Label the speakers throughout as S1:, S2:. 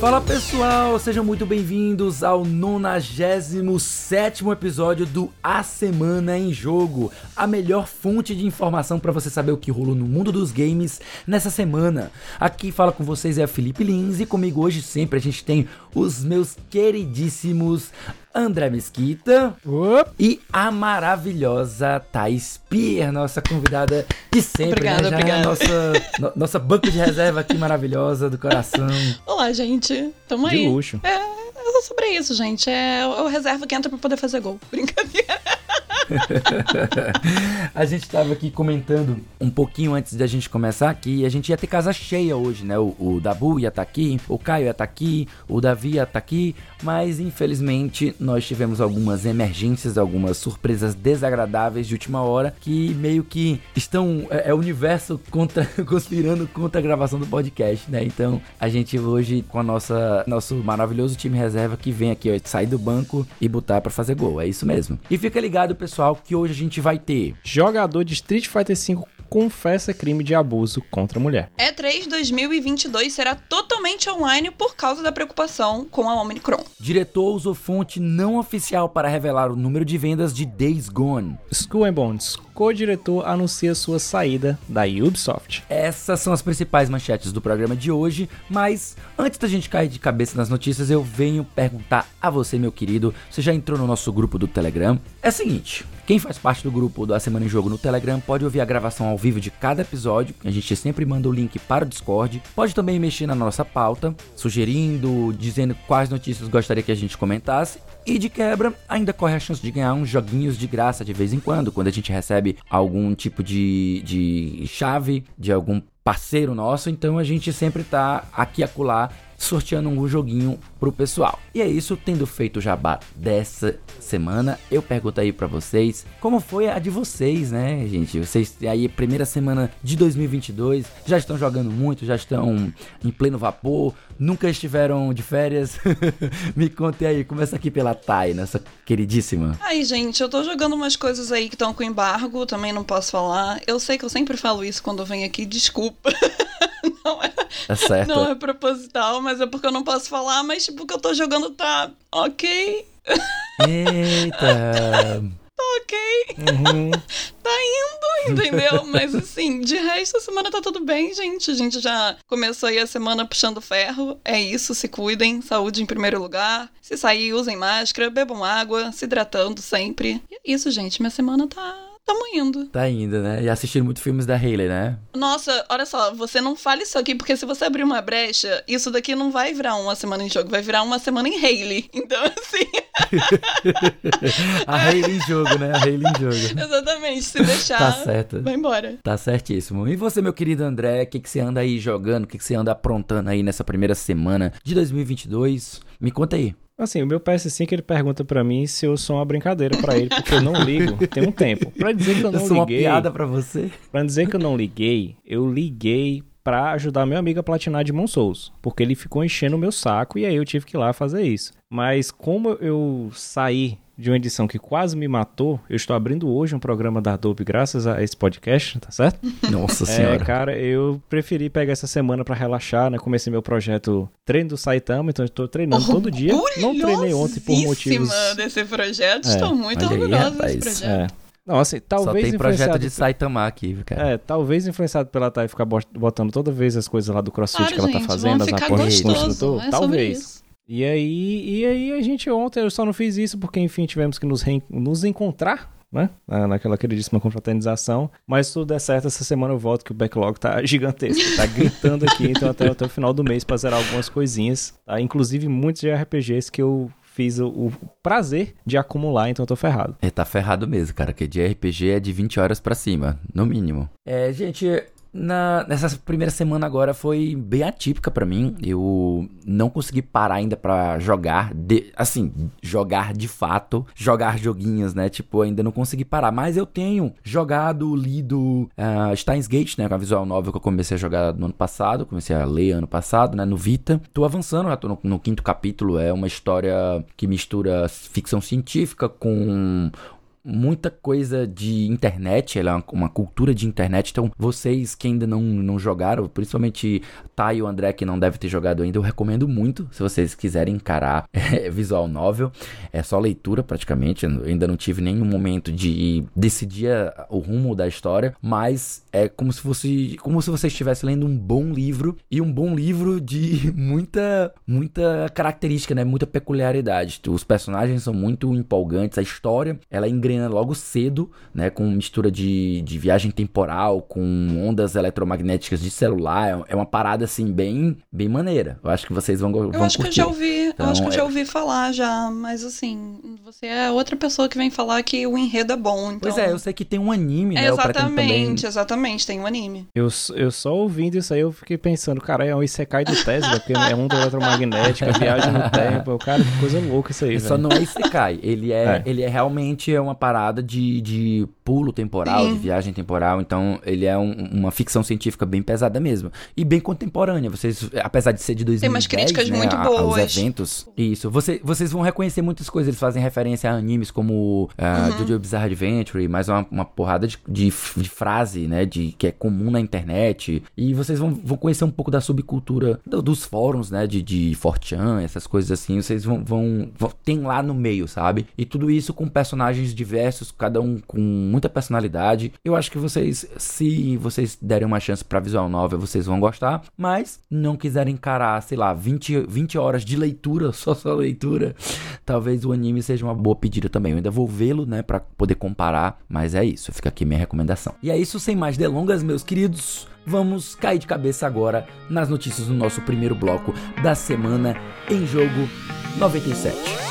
S1: Fala pessoal, sejam muito bem-vindos ao 97 episódio do A Semana em Jogo, a melhor fonte de informação para você saber o que rolou no mundo dos games nessa semana. Aqui fala com vocês é Felipe Lins e comigo hoje sempre a gente tem os meus queridíssimos André Mesquita
S2: Opa.
S1: e a maravilhosa Thais Pier, nossa convidada de sempre,
S3: Obrigada,
S1: né? Já é a
S3: obrigada.
S1: nossa, no- nossa banco de reserva aqui maravilhosa do coração.
S3: Olá, gente. Tamo
S2: De
S3: aí.
S2: luxo.
S3: É, é sobre isso, gente. É o reserva que entra pra poder fazer gol. Brincadeira.
S1: A gente tava aqui comentando um pouquinho antes da gente começar aqui, a gente ia ter casa cheia hoje, né? O, o Dabu ia estar aqui, o Caio ia estar aqui, o Davi ia estar aqui, mas infelizmente nós tivemos algumas emergências, algumas surpresas desagradáveis de última hora que meio que estão é, é o universo contra conspirando contra a gravação do podcast, né? Então a gente hoje com a nossa nosso maravilhoso time reserva que vem aqui, ó, sair do banco e botar pra fazer gol, é isso mesmo. E fica ligado, pessoal, que hoje a gente vai ter
S2: Jogador de Street Fighter V confessa crime de abuso contra a mulher.
S3: E3 2022 será totalmente online por causa da preocupação com a Omicron.
S1: Diretor usou fonte não oficial para revelar o número de vendas de Days Gone.
S2: Skull and Bones, co-diretor, anuncia sua saída da Ubisoft.
S1: Essas são as principais manchetes do programa de hoje, mas antes da gente cair de cabeça nas notícias, eu venho perguntar a você, meu querido, você já entrou no nosso grupo do Telegram? É o seguinte, quem faz parte do grupo da Semana em Jogo no Telegram pode ouvir a gravação ao vivo de cada episódio, a gente sempre manda o link para o Discord, pode também mexer na nossa pauta, sugerindo, dizendo quais notícias gostaria que a gente comentasse, e de quebra, ainda corre a chance de ganhar uns joguinhos de graça de vez em quando, quando a gente recebe algum tipo de, de chave de algum parceiro nosso, então a gente sempre tá aqui acolá sorteando um joguinho pro pessoal. E é isso, tendo feito o jabá dessa semana, eu pergunto aí pra vocês, como foi a de vocês, né, gente? Vocês aí primeira semana de 2022, já estão jogando muito, já estão em pleno vapor, nunca estiveram de férias? Me contem aí, começa aqui pela Thay, nossa queridíssima.
S3: Ai, gente, eu tô jogando umas coisas aí que estão com embargo, também não posso falar. Eu sei que eu sempre falo isso quando eu venho aqui, desculpa. não é,
S1: Tá certo?
S3: não é proposital, mas é porque eu não posso falar, mas tipo, o que eu tô jogando tá ok,
S1: Eita!
S3: tá ok.
S2: Uhum.
S3: tá indo, entendeu? Mas assim, de resto, a semana tá tudo bem, gente. A gente já começou aí a semana puxando ferro. É isso, se cuidem, saúde em primeiro lugar. Se sair, usem máscara, bebam água, se hidratando sempre. E é isso, gente. Minha semana tá. Tamo indo.
S1: Tá indo, né? E assistindo muito filmes da Hayley, né?
S3: Nossa, olha só, você não fale isso aqui, porque se você abrir uma brecha, isso daqui não vai virar uma semana em jogo, vai virar uma semana em Hayley. Então, assim,
S1: A Hayley em jogo, né? A Hayley em jogo.
S3: exatamente, se deixar,
S1: Tá certo.
S3: vai embora.
S1: Tá certíssimo. E você, meu querido André, o que, que você anda aí jogando? O que, que você anda aprontando aí nessa primeira semana de 2022? Me conta aí.
S2: Assim, o meu PS5 ele pergunta pra mim se eu sou uma brincadeira pra ele, porque eu não ligo tem um tempo. Pra dizer que eu
S1: Eu
S2: não
S1: sou uma
S2: liguei,
S1: piada pra você.
S2: pra dizer que eu não liguei, eu liguei pra ajudar meu amigo a platinar de Souls, porque ele ficou enchendo o meu saco e aí eu tive que ir lá fazer isso. Mas como eu saí de uma edição que quase me matou, eu estou abrindo hoje um programa da Adobe graças a esse podcast, tá certo?
S1: Nossa
S2: É,
S1: senhora.
S2: cara, eu preferi pegar essa semana pra relaxar, né? Comecei meu projeto Treino do Saitama, então eu tô treinando todo dia. Não treinei ontem por motivos.
S3: Desse projeto.
S2: É,
S3: Estou muito
S1: olha aí,
S3: orgulhosa
S1: rapaz.
S3: desse projeto.
S2: É. Não, assim,
S1: Só
S2: talvez
S1: tem projeto de Saitama aqui, cara.
S2: É, talvez influenciado pela Thay ficar bot- botando toda vez as coisas lá do CrossFit
S3: Claro,
S2: que ela
S3: gente,
S2: tá fazendo, as apostas com o
S3: gostoso.
S2: instrutor.
S3: É sobre
S2: talvez. E aí, e aí a gente ontem, eu só não fiz isso porque, enfim, tivemos que nos, nos encontrar, né? Na- Naquela queridíssima confraternização. Mas se tudo der certo, essa semana eu volto que o backlog tá gigantesco, tá gritando aqui, então até, até o final do mês pra zerar algumas coisinhas, tá? Inclusive muitos de RPGs que eu fiz o, o prazer de acumular, então eu tô ferrado.
S1: Ele tá ferrado mesmo, cara, que de RPG é de 20 horas pra cima, no mínimo. É, gente, na, nessa primeira semana agora foi bem atípica pra mim. Eu não consegui parar ainda pra jogar, de, assim, jogar de fato, jogar joguinhos, né? Tipo, ainda não consegui parar. Mas eu tenho jogado, lido uh, Steins Gate, né? Com a visual novel que eu comecei a jogar no ano passado, comecei a ler ano passado, né? No Vita. Tô avançando, já tô no, no quinto capítulo. É uma história que mistura ficção científica com muita coisa de internet, ela é uma, cultura de internet. Então, vocês que ainda não, não jogaram, principalmente Thay e o André, que não deve ter jogado ainda, eu recomendo muito. Se vocês quiserem encarar é, visual novel, é só leitura praticamente. Eu ainda não tive nenhum momento de decidir o rumo da história, mas é como se fosse como se você estivesse lendo um bom livro e um bom livro de muita muita característica, né? Muita peculiaridade. Os personagens são muito empolgantes, a história ela engrena logo cedo, né? Com mistura de, de viagem temporal, com ondas eletromagnéticas de celular. É uma parada assim bem bem maneira. Eu acho que vocês vão, vão
S3: Eu acho
S1: curtir.
S3: que eu já ouvi,
S1: Então,
S3: eu acho que eu já
S1: é-
S3: ouvi falar já, mas assim, você é outra pessoa que vem falar que o enredo é bom, então...
S1: Pois é, eu sei que tem um anime, né?
S3: É,
S1: eu pretendo também
S3: exatamente, exatamente, tem um anime.
S2: Eu, eu só ouvindo isso aí, eu fiquei pensando, cara, é um Isekai do Tesla, porque é onda eletromagnética, viagem no tempo. Cara, que coisa louca isso aí,
S1: Só não é Isekai. Ele é,
S2: É.
S1: ele é realmente é uma parada de, de pulo temporal,
S3: Sim.
S1: de viagem temporal. Então, ele é um- uma ficção científica bem pesada mesmo. E bem contemporânea. Vocês, apesar de ser de 2010,
S3: umas críticas
S1: né,
S3: muito
S1: a-
S3: boas.
S1: eventos. Isso. Você, vocês vão reconhecer muitas coisas. Eles fazem referência a animes como uh, Jojo Bizarre Adventure, mais uma, uma porrada de, de, de frase, né, de, que é comum na internet. E vocês vão, vão conhecer um pouco da subcultura do- dos fóruns, né, de, de 4chan, essas coisas assim. Vocês vão, vão, vão... Tem lá no meio, sabe? E tudo isso com personagens diversos, cada um com muita personalidade. Eu acho que vocês, se vocês derem uma chance pra visual novel, vocês vão gostar. Mas não quiserem encarar, sei lá, 20, 20 horas de leitura, só só leitura, talvez o anime seja uma boa pedida também. Eu ainda vou vê-lo, né, pra poder comparar. Mas é isso, fica aqui minha recomendação. E é isso, sem mais delongas, meus queridos. Vamos cair de cabeça agora nas notícias do nosso primeiro bloco da semana em jogo 97.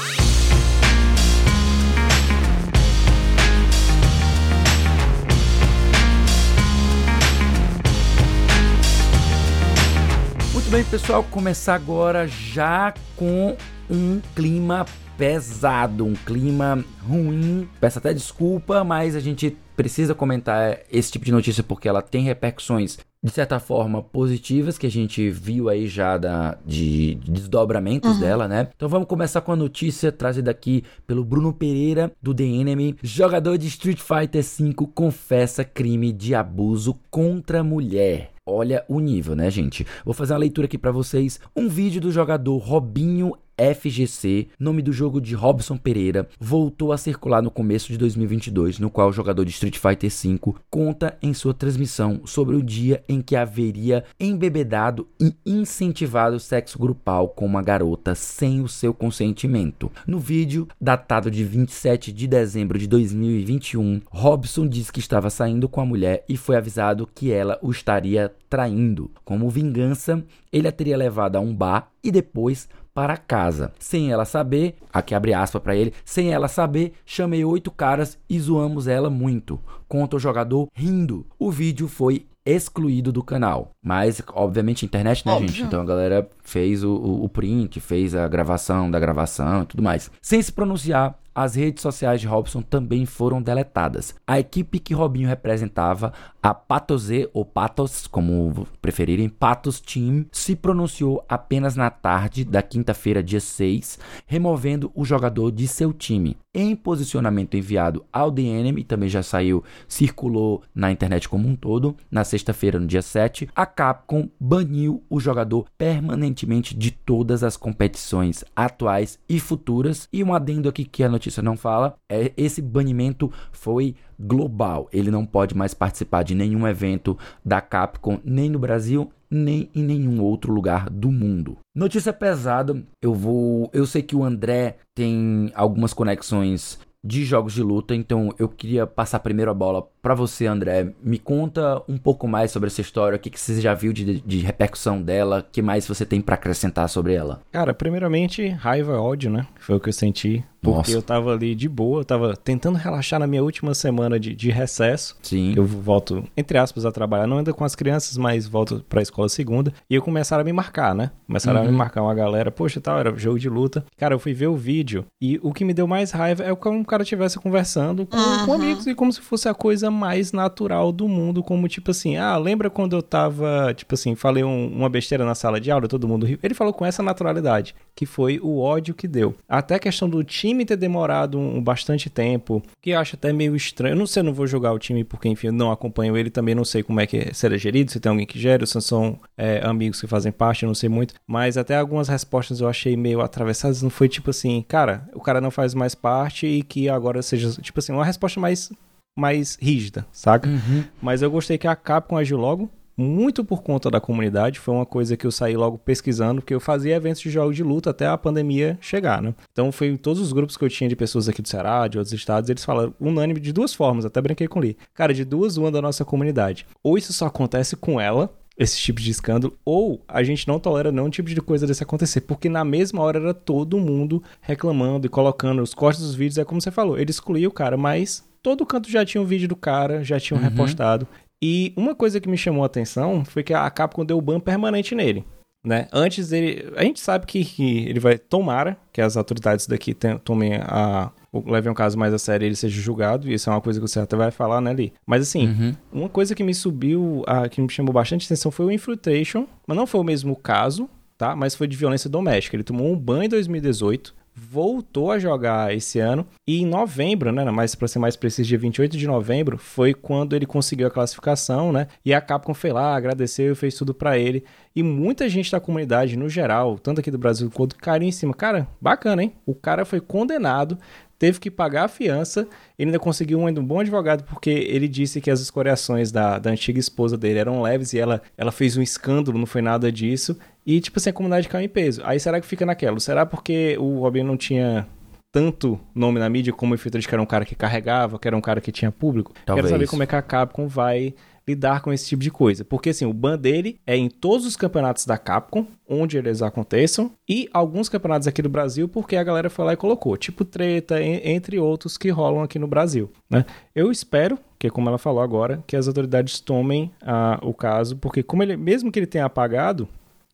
S1: Muito bem, pessoal, começar agora já com um clima pesado, um clima ruim. Peço até desculpa, mas a gente precisa comentar esse tipo de notícia porque ela tem repercussões de certa forma positivas que a gente viu aí já da, de, de desdobramentos dela, né? Então vamos começar com a notícia trazida aqui pelo Bruno Pereira do The Enemy. Jogador de Street Fighter V confessa crime de abuso contra mulher. Olha o nível, né, gente? Vou fazer uma leitura aqui pra vocês. Um vídeo do jogador Robinho FGC, nome do jogo de Robson Pereira, voltou a circular no começo de 2022, no qual o jogador de Street Fighter V conta em sua transmissão sobre o dia em que haveria embebedado e incentivado sexo grupal com uma garota sem o seu consentimento. No vídeo, datado de 27 de dezembro de 2021, Robson diz que estava saindo com a mulher e foi avisado que ela o estaria traindo. Como vingança, ele a teria levado a um bar e depois para casa. Sem ela saber, aqui abre aspas para ele, sem ela saber, chamei oito caras e zoamos ela muito. Conta o jogador rindo. O vídeo foi excluído do canal. Mas, obviamente, internet, né,
S3: Óbvio.
S1: gente? Então a galera fez o, o, o print, fez a gravação da gravação e tudo mais. Sem se pronunciar, as redes sociais de Robson também foram deletadas. A equipe que Robinho representava, a Patosê ou Patos, como preferirem, Patos Team, se pronunciou apenas na tarde da quinta-feira, dia 6, removendo o jogador de seu time. Em posicionamento enviado ao The Enemy, também já saiu, circulou na internet como um todo, na sexta-feira, no dia 7, a Capcom baniu o jogador permanentemente de todas as competições atuais e futuras. E um adendo aqui que a notícia não fala, é esse banimento foi global. Ele não pode mais participar de nenhum evento da Capcom, nem no Brasil, nem em nenhum outro lugar do mundo. Notícia pesada, eu vou, eu sei que o André tem algumas conexões de jogos de luta, então eu queria passar primeiro a bola para você, André. Me conta um pouco mais sobre essa história, o que, que você já viu de, de repercussão dela, o que mais você tem para acrescentar sobre ela?
S2: Cara, primeiramente, raiva e ódio, né? Foi o que eu senti. Porque
S1: Nossa.
S2: eu tava ali de boa, eu tava tentando relaxar na minha última semana de, de recesso.
S1: Sim.
S2: Eu volto, entre aspas, a trabalhar, não ainda com as crianças, mas volto pra escola segunda. E eu começaram a me marcar, né? Começaram a me
S1: Uhum.
S2: marcar uma galera, poxa, tal, era jogo de luta. Cara, eu fui ver o vídeo e o que me deu mais raiva é como um cara estivesse conversando com, com amigos e como se fosse a coisa mais natural do mundo, como tipo assim, ah, lembra quando eu tava, tipo assim, falei um- uma besteira na sala de aula, todo mundo riu. Ele falou com essa naturalidade, que foi o ódio que deu. Até a questão do time time ter demorado um, bastante tempo, que eu acho até meio estranho. Eu não sei, eu não vou jogar o time porque, enfim, eu não acompanho ele, também não sei como é que será gerido, se tem alguém que gera, se são é, amigos que fazem parte, eu não sei muito. Mas até algumas respostas eu achei meio atravessadas, não foi tipo assim, cara, o cara não faz mais parte e que agora seja, tipo assim, uma resposta mais mais rígida, saca? Uhum. Mas eu gostei que a Capcom agiu logo, muito por conta da comunidade. Foi uma coisa que eu saí logo pesquisando, porque eu fazia eventos de jogos de luta até a pandemia chegar, né? Então foi em todos os grupos que eu tinha de pessoas aqui do Ceará, de outros estados, eles falaram unânime de duas formas, até brinquei com o Lee. Cara, de duas, uma da nossa comunidade. Ou isso só acontece com ela, esse tipo de escândalo, ou a gente não tolera nenhum tipo de coisa desse acontecer, porque na mesma hora era todo mundo reclamando e colocando os cortes dos vídeos, é como você falou, ele excluía o cara, mas todo canto já tinha um vídeo do cara, já tinham uhum. repostado. E uma coisa que me chamou a atenção foi que a Capcom deu ban permanente nele. Né? Antes dele. A gente sabe que, que ele vai. Tomara que as autoridades daqui tem, tomem a. Levem um caso mais a sério e ele seja julgado, e isso é uma coisa que você até vai falar, né, ali. Mas assim, uhum. uma coisa que me subiu, a, que me chamou bastante atenção foi o Infiltration, mas não foi o mesmo caso, tá? Mas foi de violência doméstica. Ele tomou um ban em 2018 voltou a jogar esse ano e em novembro, né, mais para ser mais preciso, dia 28 de novembro, foi quando ele conseguiu a classificação, né? E a Capcom foi lá, agradeceu, fez tudo para ele. E muita gente da comunidade no geral, tanto aqui do Brasil quanto caiu em cima. Cara, bacana, hein? O cara foi condenado teve que pagar a fiança, ele ainda conseguiu um, um bom advogado porque ele disse que as escoriações da, da antiga esposa dele eram leves e ela, ela fez um escândalo, não foi nada disso. E, tipo assim, a comunidade caiu em peso. Aí será que fica naquela? Será porque o Robin não tinha tanto nome na mídia como o Infiltrate, que era um cara que carregava, que era um cara que tinha público? Talvez. Quero saber como é que a Capcom vai lidar com esse tipo de coisa. Porque assim, o ban dele é em todos os campeonatos da Capcom, onde eles aconteçam, e alguns campeonatos aqui do Brasil, porque a galera foi lá e colocou, tipo treta, entre outros que rolam aqui no Brasil. Né? Eu espero que, como ela falou agora, que as autoridades tomem uh, o caso, porque como ele, mesmo que ele tenha apagado,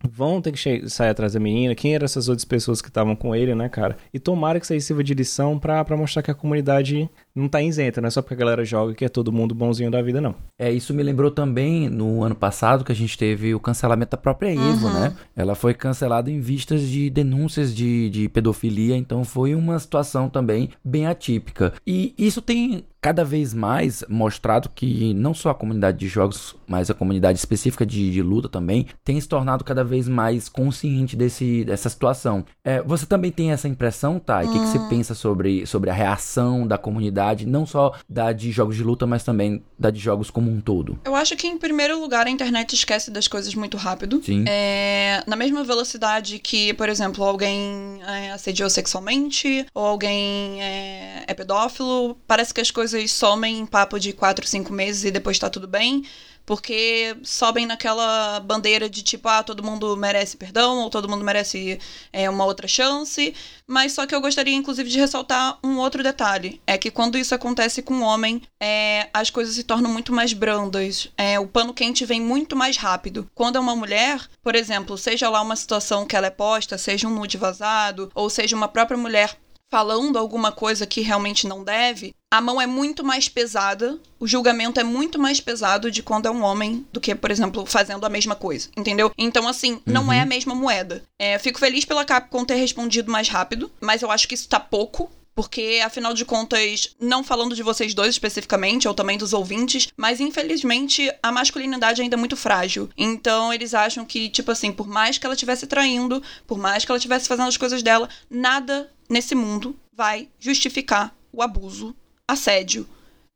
S2: vão ter que sair atrás da menina, quem eram essas outras pessoas que estavam com ele, né, cara? E tomara que isso aí sirva de lição pra, pra mostrar que a comunidade não tá isenta, não é só porque a galera joga que é todo mundo bonzinho da vida, não.
S1: É, isso me lembrou também no ano passado que a gente teve o cancelamento da própria Evo, uhum. né? Ela foi cancelada em vistas de denúncias de, de pedofilia, então foi uma situação também bem atípica. E isso tem cada vez mais mostrado que não só a comunidade de jogos, mas a comunidade específica de, de luta também tem se tornado cada vez mais consciente desse, dessa situação. É, você também tem essa impressão, tá? O hum. que, que você hum. pensa sobre, sobre a reação da comunidade, não só da de jogos de luta, mas também da de jogos como um todo?
S3: Eu acho que, em primeiro lugar, a internet esquece das coisas muito rápido.
S1: Sim.
S3: É, na mesma velocidade que, por exemplo, alguém é, assediou sexualmente, ou alguém é, é pedófilo, parece que as coisas coisas somem em papo de 4, 5 meses e depois tá tudo bem, porque sobem naquela bandeira de tipo, ah, todo mundo merece perdão, ou todo mundo merece é, uma outra chance. Mas só que eu gostaria, inclusive, de ressaltar um outro detalhe: é que quando isso acontece com o um homem, é, as coisas se tornam muito mais brandas. É, o pano quente vem muito mais rápido. Quando é uma mulher, por exemplo, seja lá uma situação que ela é posta, seja um nude vazado, ou seja uma própria mulher falando alguma coisa que realmente não deve, a mão é muito mais pesada, o julgamento é muito mais pesado de quando é um homem do que, por exemplo, fazendo a mesma coisa, entendeu? Então, assim, não uhum. é a mesma moeda. É, fico feliz pela Capcom ter respondido mais rápido, mas eu acho que isso tá pouco porque afinal de contas, não falando de vocês dois especificamente, ou também dos ouvintes, mas infelizmente a masculinidade ainda é muito frágil. Então eles acham que, tipo assim, por mais que ela estivesse traindo, por mais que ela estivesse fazendo as coisas dela, nada nesse mundo vai justificar o abuso, assédio,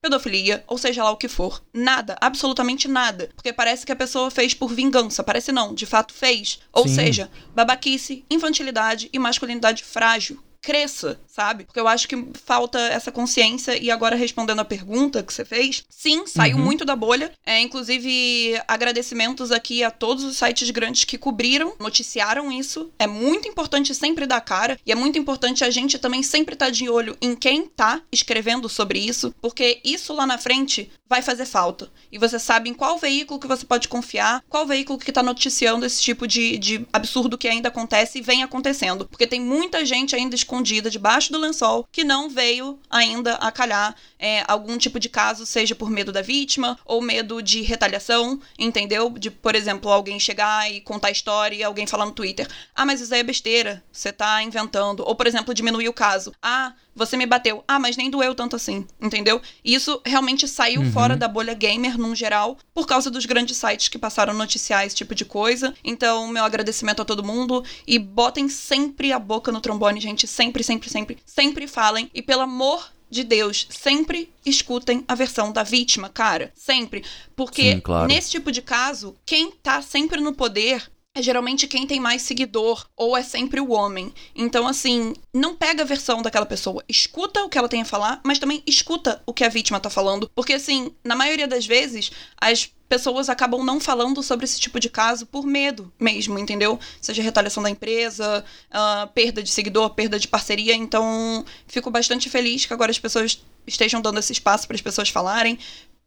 S3: pedofilia, ou seja lá o que for. Nada, absolutamente nada. Porque parece que a pessoa fez por vingança. Parece não, de fato fez. Ou Sim. seja, babaquice, infantilidade e masculinidade frágil cresça, sabe? Porque eu acho que falta essa consciência. E agora, respondendo a pergunta que você fez, sim, saiu uhum. muito da bolha. É, inclusive, agradecimentos aqui a todos os sites grandes que cobriram, noticiaram isso. É muito importante sempre dar cara. E é muito importante a gente também sempre estar tá de olho em quem tá escrevendo sobre isso, porque isso lá na frente vai fazer falta. E você sabe em qual veículo que você pode confiar, qual veículo que tá noticiando esse tipo de, de absurdo que ainda acontece e vem acontecendo. Porque tem muita gente ainda escondida debaixo do lençol que não veio ainda a calhar é, algum tipo de caso, seja por medo da vítima ou medo de retaliação, entendeu? De, por exemplo, alguém chegar e contar a história e alguém falar no Twitter: ah, mas isso aí é besteira, você tá inventando. Ou, por exemplo, diminuir o caso: ah, você me bateu. Ah, mas nem doeu tanto assim, entendeu? E isso realmente saiu uhum. fora da bolha gamer num geral, por causa dos grandes sites que passaram noticiar esse tipo de coisa. Então, meu agradecimento a todo mundo e botem sempre a boca no trombone, gente, sempre, sempre, sempre, sempre falem e pelo amor de Deus, sempre escutem a versão da vítima, cara. Sempre. Porque Sim, claro. nesse tipo de caso, quem tá sempre no poder geralmente quem tem mais seguidor, ou é sempre o homem. Então, assim, não pega a versão daquela pessoa. Escuta o que ela tem a falar, mas também escuta o que a vítima tá falando. Porque, assim, na maioria das vezes, as pessoas acabam não falando sobre esse tipo de caso por medo mesmo, entendeu? Seja retaliação da empresa, uh, perda de seguidor, perda de parceria. Então, fico bastante feliz que agora as pessoas estejam dando esse espaço para as pessoas falarem,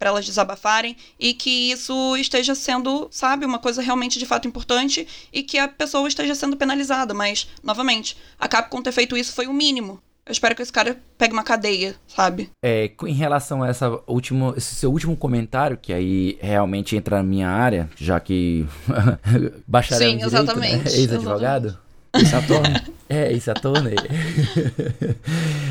S3: para elas desabafarem e que isso esteja sendo, sabe, uma coisa realmente de fato importante e que a pessoa esteja sendo penalizada. Mas, novamente, a Capcom ter feito isso foi o mínimo. Eu espero que esse cara pegue uma cadeia, sabe?
S1: É, em relação a essa último, esse seu último comentário, que aí realmente entra na minha área, já que bacharel Sim, em direito, né? exatamente. Né? ex-advogado. Ex-ator. é, ex-ator, né?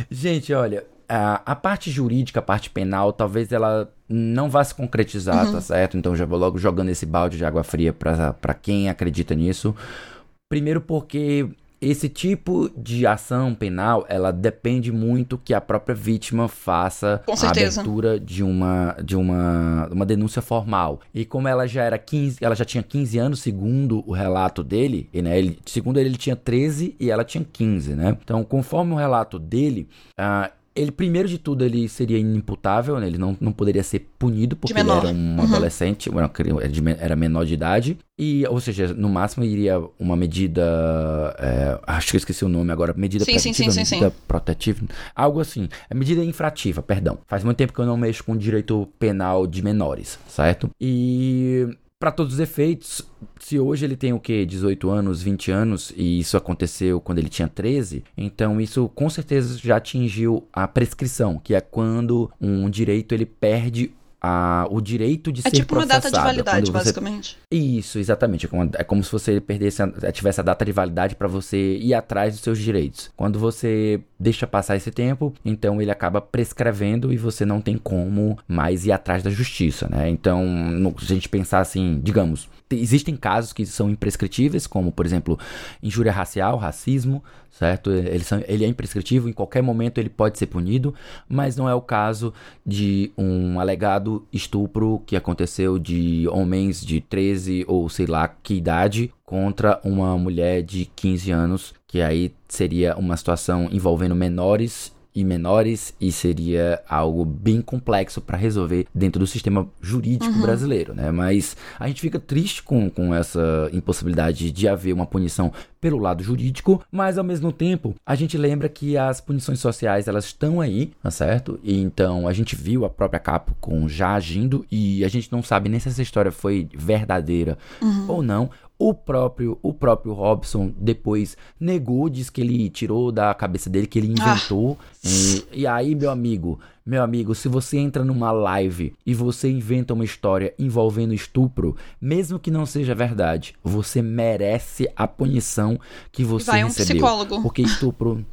S1: Gente, olha, a, a parte jurídica, a parte penal, talvez ela não vá se concretizar, uhum. tá certo? Então já vou logo jogando esse balde de água fria para quem acredita nisso. Primeiro porque esse tipo de ação penal, ela depende muito que a própria vítima faça a abertura de uma de uma, uma denúncia formal. E como ela já era 15, ela já tinha 15 anos segundo o relato dele, e né, ele, segundo ele ele tinha 13 e ela tinha 15, né? Então, conforme o relato dele, uh, ele, primeiro de tudo, ele seria inimputável, né? Ele não, não poderia ser punido porque ele era um uhum. adolescente, era menor de idade. E, ou seja, no máximo iria uma medida. É, acho que eu esqueci o nome agora. Medida sim, preventiva, sim, sim, medida protetiva. Algo assim. É medida infrativa, perdão. Faz muito tempo que eu não mexo com direito penal de menores, certo? E para todos os efeitos, se hoje ele tem o que 18 anos, 20 anos e isso aconteceu quando ele tinha 13, então isso com certeza já atingiu a prescrição, que é quando um direito ele perde a, o direito de é ser tipo processado. É tipo uma data de validade, você... basicamente. Isso, exatamente. É como, é se você perdesse, a, tivesse a data de validade para você ir atrás dos seus direitos. Quando você deixa passar esse tempo, então ele acaba prescrevendo e você não tem como mais ir atrás da justiça, né? Então, no, se a gente pensar assim, digamos, existem casos que são imprescritíveis, como por exemplo, injúria racial, racismo, certo? Ele, ele é imprescritível, em qualquer momento ele pode ser punido, mas não é o caso de um alegado estupro que aconteceu de homens de 13 ou sei lá que idade contra uma mulher de 15 anos, que aí seria uma situação envolvendo menores e menores e seria algo bem complexo para resolver dentro do sistema jurídico uhum. brasileiro, né? Mas a gente fica triste com, com essa impossibilidade de haver uma punição pelo lado jurídico, mas ao mesmo tempo a gente lembra que as punições sociais elas estão aí, tá certo? E então a gente viu a própria Capcom já agindo e a gente não sabe nem se essa história foi verdadeira uhum. ou não, o próprio, o próprio Robson depois negou, diz que ele tirou da cabeça dele, que ele inventou. Ah. E, e, aí, meu amigo, meu amigo, se você entra numa live e você inventa uma história envolvendo estupro, mesmo que não seja verdade, você merece a punição que você Vai recebeu. Vai um psicólogo. Porque estupro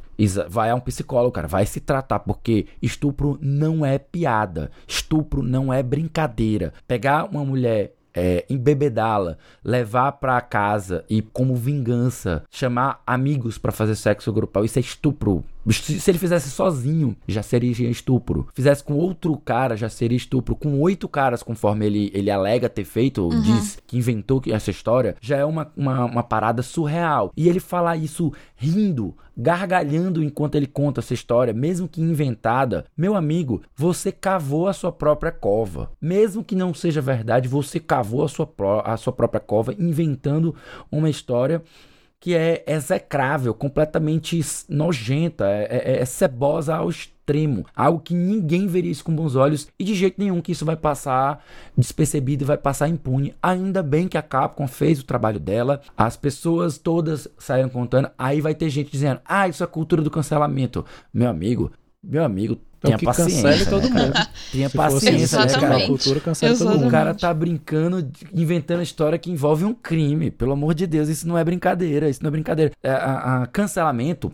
S1: vai a um psicólogo, cara, vai se tratar, porque estupro não é piada, estupro não é brincadeira. Pegar uma mulher é, embebedá-la, levar para casa e, como vingança, chamar amigos para fazer sexo grupal. Isso é estupro. Se ele fizesse sozinho, já seria estupro. Fizesse com outro cara, já seria estupro. Com oito caras, conforme ele, ele alega ter feito, uhum. diz que inventou essa história, já é uma, uma, uma parada surreal. E ele falar isso rindo, gargalhando enquanto ele conta essa história, mesmo que inventada, meu amigo, você cavou a sua própria cova. Mesmo que não seja verdade, você cavou a sua, a sua própria cova inventando uma história que é execrável, completamente nojenta, é, é, é cebosa ao extremo. Algo que ninguém veria isso com bons olhos e de jeito nenhum que isso vai passar despercebido e vai passar impune. Ainda bem que a Capcom fez o trabalho dela, as pessoas todas saíram contando. Aí vai ter gente dizendo: ah, isso é cultura do cancelamento. Meu amigo, meu amigo,
S2: tenha que paciência. Cancele né, todo mundo.
S1: Tenha paciência, né, cara? A
S2: cultura cancela todo mundo.
S1: O cara tá brincando, inventando história que envolve um crime. Pelo amor de Deus, isso não é brincadeira. Isso não é brincadeira. É, a, a cancelamento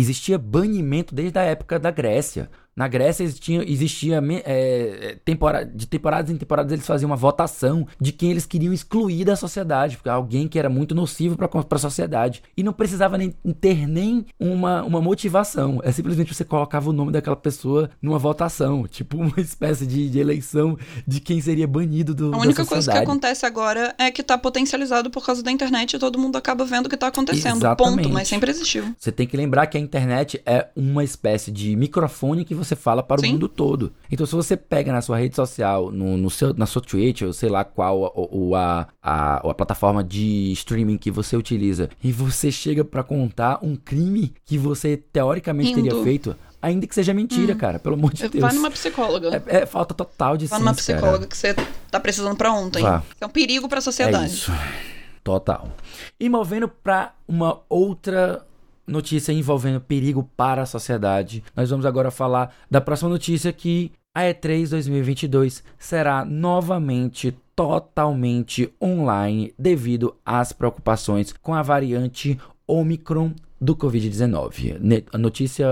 S1: existia banimento desde a época da Grécia. Na Grécia existia, existia é, temporada, de temporadas em temporadas eles faziam uma votação de quem eles queriam excluir da sociedade, porque alguém que era muito nocivo para a sociedade. E não precisava nem ter nem uma, uma motivação. É simplesmente você colocava o nome daquela pessoa numa votação, tipo uma espécie de, de eleição de quem seria banido do A
S3: única coisa que acontece agora é que está potencializado por causa da internet e todo mundo acaba vendo o que está acontecendo. Exatamente. Ponto, mas sempre existiu.
S1: Você tem que lembrar que a internet é uma espécie de microfone que você você fala para Sim. o mundo todo. Então, se você pega na sua rede social, no, no seu, na sua Twitch, ou sei lá qual ou, a, a, a, plataforma de streaming que você utiliza, e você chega para contar um crime que você teoricamente Indo. teria feito, ainda que seja mentira, hum. cara, pelo amor de Deus.
S3: Vai numa psicóloga.
S1: É, é falta total de
S3: Vai numa psicóloga cara. que você tá precisando para ontem. Vá. É um perigo para a sociedade. É
S1: isso. Total. E movendo para uma outra notícia envolvendo perigo para a sociedade. Nós vamos agora falar da próxima notícia que a E3 2022 será novamente totalmente online devido às preocupações com a variante Omicron do Covid-19. A notícia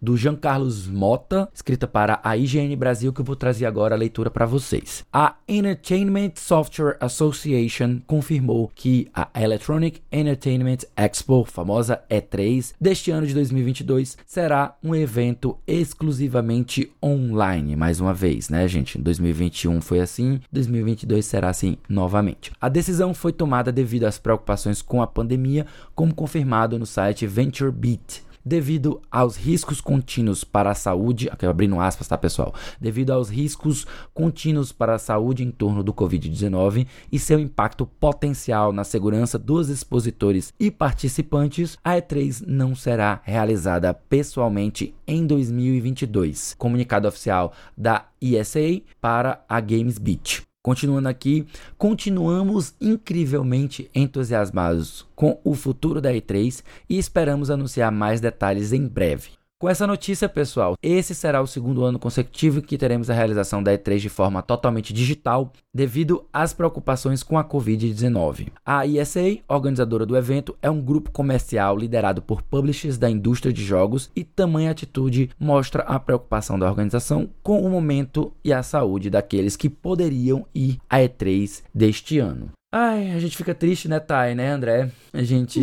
S1: do Jean Carlos Mota, escrita para a IGN Brasil, que eu vou trazer agora a leitura para vocês. A Entertainment Software Association confirmou que a Electronic Entertainment Expo, famosa E3, deste ano de 2022, será um evento exclusivamente online. Mais uma vez, né, gente? 2021 foi assim, 2022 será assim novamente. A decisão foi tomada devido às preocupações com a pandemia, como confirmado no site site VentureBeat devido aos riscos contínuos para a saúde, aqui abrindo aspas, tá pessoal? Devido aos riscos contínuos para a saúde em torno do Covid-19 e seu impacto potencial na segurança dos expositores e participantes, a E3 não será realizada pessoalmente em 2022. Comunicado oficial da ESA para a Games Beat. Continuando aqui, continuamos incrivelmente entusiasmados com o futuro da E3 e esperamos anunciar mais detalhes em breve. Com essa notícia, pessoal, esse será o segundo ano consecutivo que teremos a realização da E3 de forma totalmente digital devido às preocupações com a Covid-19. A ESA, organizadora do evento, é um grupo comercial liderado por publishers da indústria de jogos e tamanha atitude mostra a preocupação da organização com o momento e a saúde daqueles que poderiam ir à E3 deste ano. Ai, a gente fica triste, né, Thay, né, André? A gente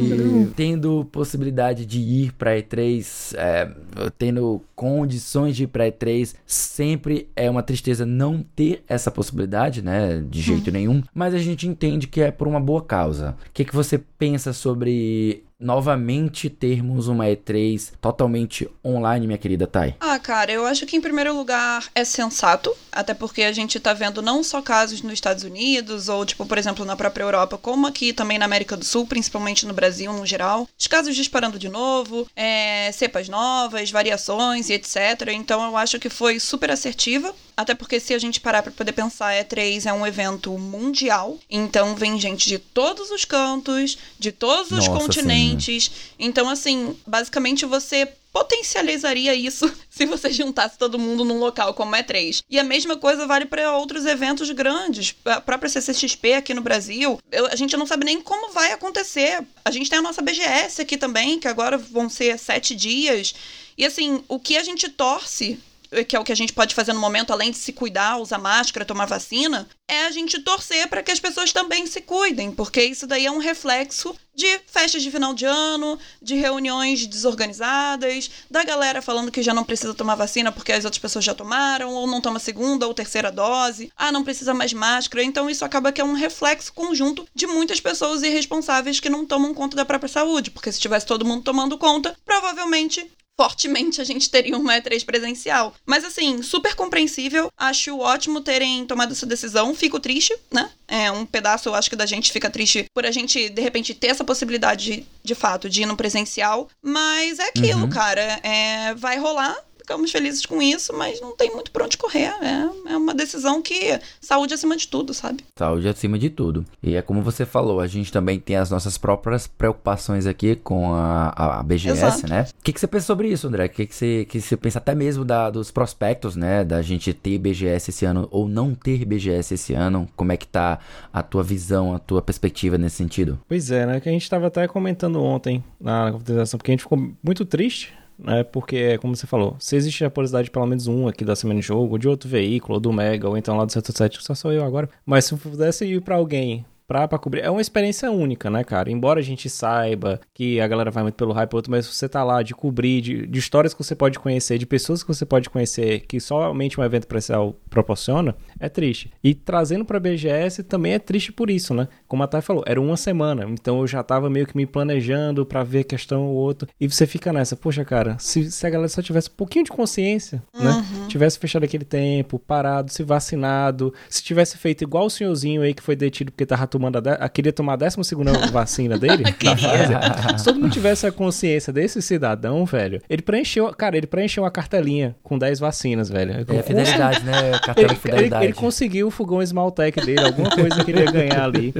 S1: tendo possibilidade de ir pra E3, é, tendo condições de ir pra E3, sempre é uma tristeza não ter essa possibilidade, né, de jeito uhum. nenhum. Mas a gente entende que é por uma boa causa. O que, que você pensa sobre novamente termos uma E3 totalmente online, minha querida Thay?
S3: Ah, cara, eu acho que em primeiro lugar é sensato, até porque a gente tá vendo não só casos nos Estados Unidos, ou tipo, por exemplo, na própria Europa, como aqui também na América do Sul, principalmente no Brasil no geral, os casos disparando de novo, é, cepas novas, variações e etc. Então eu acho que foi super assertiva até porque se a gente parar para poder pensar, E3 é um evento mundial, então vem gente de todos os cantos, de todos os Nossa, continentes. Sim. Então, assim, basicamente você potencializaria isso se você juntasse todo mundo num local como E3. E a mesma coisa vale para outros eventos grandes. A própria CCXP aqui no Brasil, eu, a gente não sabe nem como vai acontecer. A gente tem a nossa BGS aqui também, que agora vão ser sete dias. E assim, o que a gente torce que é o que a gente pode fazer no momento, além de se cuidar, usar máscara, tomar vacina, é a gente torcer para que as pessoas também se cuidem, porque isso daí é um reflexo de festas de final de ano, de reuniões desorganizadas, da galera falando que já não precisa tomar vacina porque as outras pessoas já tomaram, ou não toma segunda ou terceira dose, ah, não precisa mais máscara. Então isso acaba que é um reflexo conjunto de muitas pessoas irresponsáveis que não tomam conta da própria saúde, porque se tivesse todo mundo tomando conta, provavelmente fortemente a gente teria uma E3 presencial. Mas assim, super compreensível. Acho ótimo terem tomado essa decisão. Fico triste, né? É um pedaço, eu acho que da gente fica triste por a gente, de repente, ter essa possibilidade de, de fato de ir no presencial. Mas é aquilo, uhum. cara. É, vai rolar ficamos felizes com isso, mas não tem muito por onde correr. É, é uma decisão que saúde acima de tudo, sabe?
S1: Saúde acima de tudo. E é como você falou, a gente também tem as nossas próprias preocupações aqui com a, a BGS, Exato. né? O que, que você pensa sobre isso, André? O que, que, você, que você pensa até mesmo da, dos prospectos, né? Da gente ter BGS esse ano ou não ter BGS esse ano? Como é que tá a tua visão, a tua perspectiva nesse sentido?
S2: Pois é, né? Que a gente estava até comentando ontem na confraternização, porque a gente ficou muito triste né? Porque, como você falou, se existe a possibilidade de pelo menos um aqui da semana de jogo, ou de outro veículo, ou do Mega, ou então lá do Setor 7, só sou eu agora. Mas se pudesse ir para alguém pra, pra cobrir. É uma experiência única, né, cara? Embora a gente saiba que a galera vai muito pelo hype, outro, mas você tá lá de cobrir, de, de histórias que você pode conhecer, de pessoas que você pode conhecer, que somente um evento presencial proporciona, é triste. E trazendo pra BGS também é triste por isso, né? Como a Thay falou, era uma semana, então eu já tava meio que me planejando para ver questão ou outro. E você fica nessa, poxa, cara, se, se a galera só tivesse um pouquinho de consciência, né? uhum. né? Tivesse fechado aquele tempo, parado, se vacinado, se tivesse feito igual o senhorzinho aí que foi detido porque tava tomando a, de... queria tomar a 12 vacina dele, se todo mundo tivesse a consciência desse cidadão, velho, ele preencheu, cara, ele preencheu uma cartelinha com 10 vacinas, velho.
S1: É fidelidade, né? Cartela
S2: ele,
S1: de fidelidade.
S2: Ele, ele, conseguiu o fogão Smaltec dele, alguma coisa que ele ia ganhar ali.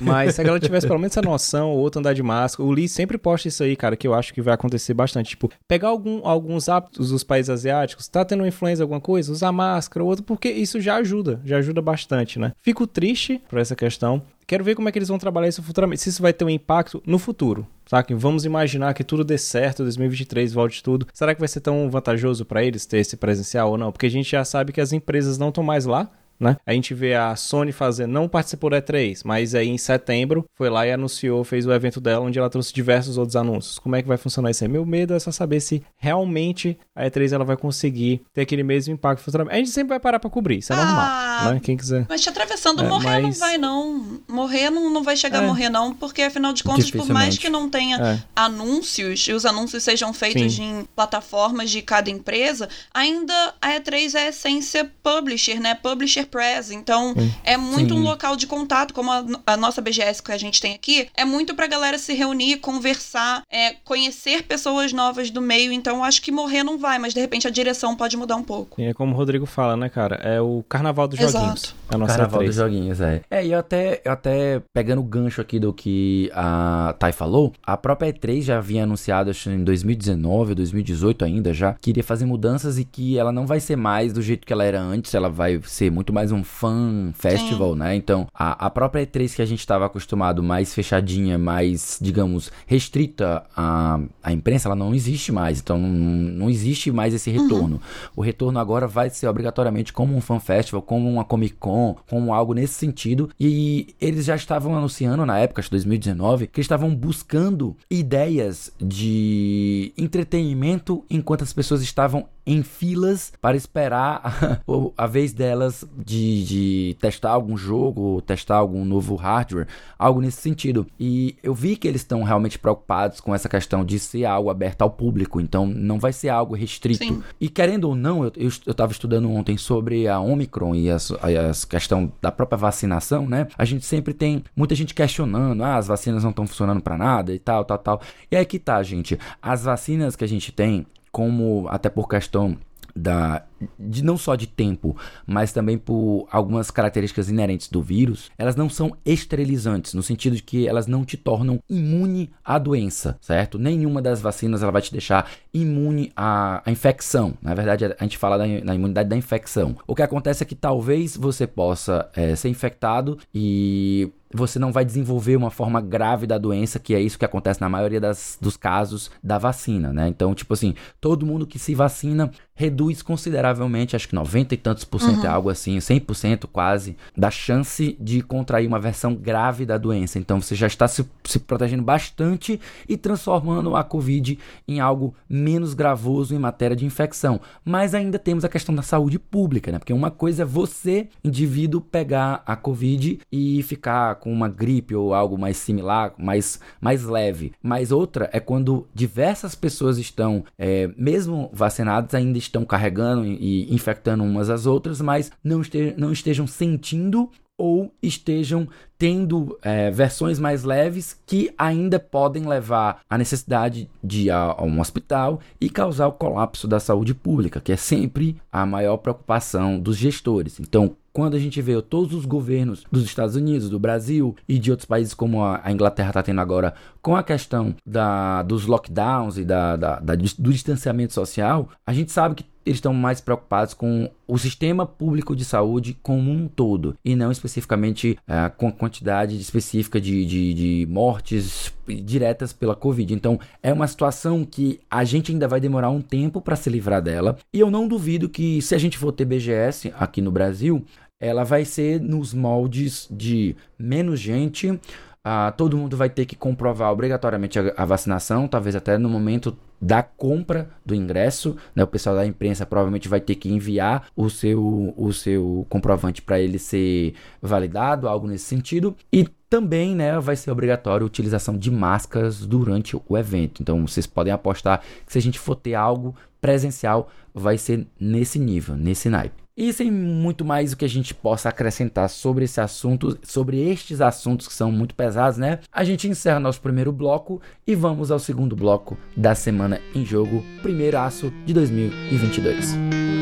S2: Mas se a galera tivesse pelo menos essa noção, ou outro andar de máscara, o Lee sempre posta isso aí, cara, que eu acho que vai acontecer bastante. Tipo, pegar algum, alguns hábitos dos países asiáticos, tá tendo influenza alguma coisa, usar máscara, ou outro, porque isso já ajuda, já ajuda bastante, né? Fico triste por essa questão. Quero ver como é que eles vão trabalhar isso futuramente, se isso vai ter um impacto no futuro, sabe? Vamos imaginar que tudo dê certo, 2023 volte tudo. Será que vai ser tão vantajoso para eles ter esse presencial ou não? Porque a gente já sabe que as empresas não estão mais lá, né? A gente vê a Sony fazer, não participou da E3, mas aí em setembro foi lá e anunciou, fez o evento dela, onde ela trouxe diversos outros anúncios. Como é que vai funcionar isso aí? Meu medo é só saber se realmente a E3 ela vai conseguir ter aquele mesmo impacto futuramente. A gente sempre vai parar pra cobrir, isso é ah, normal, né? Quem quiser.
S3: Mas te atravessando, é, morrer mas... não vai não. Morrer não, não vai chegar é. a morrer não, porque afinal de contas, por mais que não tenha é. anúncios, e os anúncios sejam feitos Sim. em plataformas de cada empresa, ainda a E3 é a essência publisher, né? Publisher Press. Então, é muito Sim. um local de contato, como a, a, nossa BGS que a gente tem aqui, é muito pra galera se reunir, conversar, é, conhecer pessoas novas do meio. Então, acho que morrer não vai, mas de repente a direção pode mudar um pouco.
S2: E é como o Rodrigo fala, né, cara? É o carnaval dos Exato. joguinhos. É a nossa
S1: carnaval 3. dos joguinhos, é. É, e até, até pegando o gancho aqui do que a Thay falou, a própria E3 já havia anunciado, acho em 2019, 2018 ainda já, que iria fazer mudanças e que ela não vai ser mais do jeito que ela era antes, ela vai ser muito mais mais um fan festival, Sim. né? Então, a, a própria E3 que a gente estava acostumado, mais fechadinha, mais, digamos, restrita à, à imprensa, ela não existe mais. Então, não, não existe mais esse retorno. Uhum. O retorno agora vai ser obrigatoriamente como um fan festival, como uma Comic Con, como algo nesse sentido. E eles já estavam anunciando na época, de 2019, que estavam buscando ideias de entretenimento enquanto as pessoas estavam em filas para esperar a, a vez delas de, de, testar algum jogo, testar algum novo hardware, algo nesse sentido. E eu vi que eles estão realmente preocupados com essa questão de ser algo aberto ao público, então não vai ser algo restrito. Sim. E querendo ou não, eu, eu, eu tava estudando ontem sobre a Omicron e a, a, questão da própria vacinação, né? A gente sempre tem muita gente questionando, ah, as vacinas não estão funcionando para nada e tal, tal, tal. E aí que tá, gente. As vacinas que a gente tem, como até por questão da de não só de tempo, mas também por algumas características inerentes do vírus, elas não são esterilizantes, no sentido de que elas não te tornam imune à doença, certo? Nenhuma das vacinas ela vai te deixar imune à, à infecção. Na verdade, a gente fala da, na imunidade da infecção. O que acontece é que talvez você possa é, ser infectado e você não vai desenvolver uma forma grave da doença, que é isso que acontece na maioria das, dos casos da vacina, né? Então, tipo assim, todo mundo que se vacina reduz consideravelmente, acho que 90 e tantos por cento é algo assim, 100% quase, da chance de contrair uma versão grave da doença. Então você já está se, se protegendo bastante e transformando a Covid em algo menos gravoso em matéria de infecção. Mas ainda temos a questão da saúde pública, né? Porque uma coisa é você, indivíduo, pegar a Covid e ficar com uma gripe ou algo mais similar, mais, mais leve. Mas outra é quando diversas pessoas estão, é, mesmo vacinadas, ainda estão carregando e infectando umas às outras, mas não, não estejam sentindo ou estejam tendo é, versões mais leves que ainda podem levar à necessidade de ir a, um hospital e causar o colapso da saúde pública, que é sempre a maior preocupação dos gestores. Então, quando a gente vê todos os governos dos Estados Unidos, do Brasil e de outros países como a, Inglaterra está tendo agora com a questão da, dos lockdowns e da, da, da, do distanciamento social, a gente sabe que eles estão mais preocupados com o sistema público de saúde como um todo e não especificamente uh, com a quantidade específica de, de, de, mortes diretas pela Covid. Então é uma situação que a gente ainda vai demorar um tempo para se livrar dela e eu não duvido que se a gente for ter BGS aqui no Brasil, ela vai ser nos moldes de menos gente. Uh, todo mundo vai ter que comprovar obrigatoriamente a, a vacinação, talvez até no momento da compra do ingresso, né? O pessoal da imprensa provavelmente vai ter que enviar o seu, o seu comprovante para ele ser validado, algo nesse sentido. E também, né, vai ser obrigatório a utilização de máscaras durante o evento. Então, vocês podem apostar que se a gente for ter algo presencial, vai ser nesse nível, nesse naipe. E sem muito mais o que a gente possa acrescentar sobre esse assunto, sobre estes assuntos que são muito pesados, né? A gente encerra nosso primeiro bloco e vamos ao segundo bloco da semana em jogo, primeiro aço de 2022.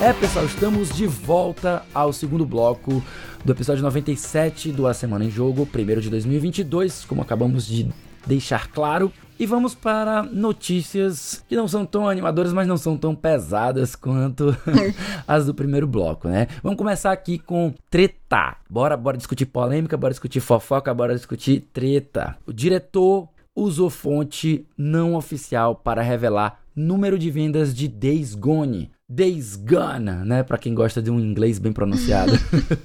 S1: É, pessoal, estamos de volta ao segundo bloco do episódio 97 do A Semana em Jogo, primeiro de 2022, como acabamos de deixar claro. E vamos para notícias que não são tão animadoras, mas não são tão pesadas quanto as do primeiro bloco, né? Vamos começar aqui com treta. Bora, bora discutir polêmica, bora discutir fofoca, bora discutir treta. O diretor usou fonte não oficial para revelar número de vendas de Days Gone, Days Gone, né? Para quem gosta de um inglês bem pronunciado.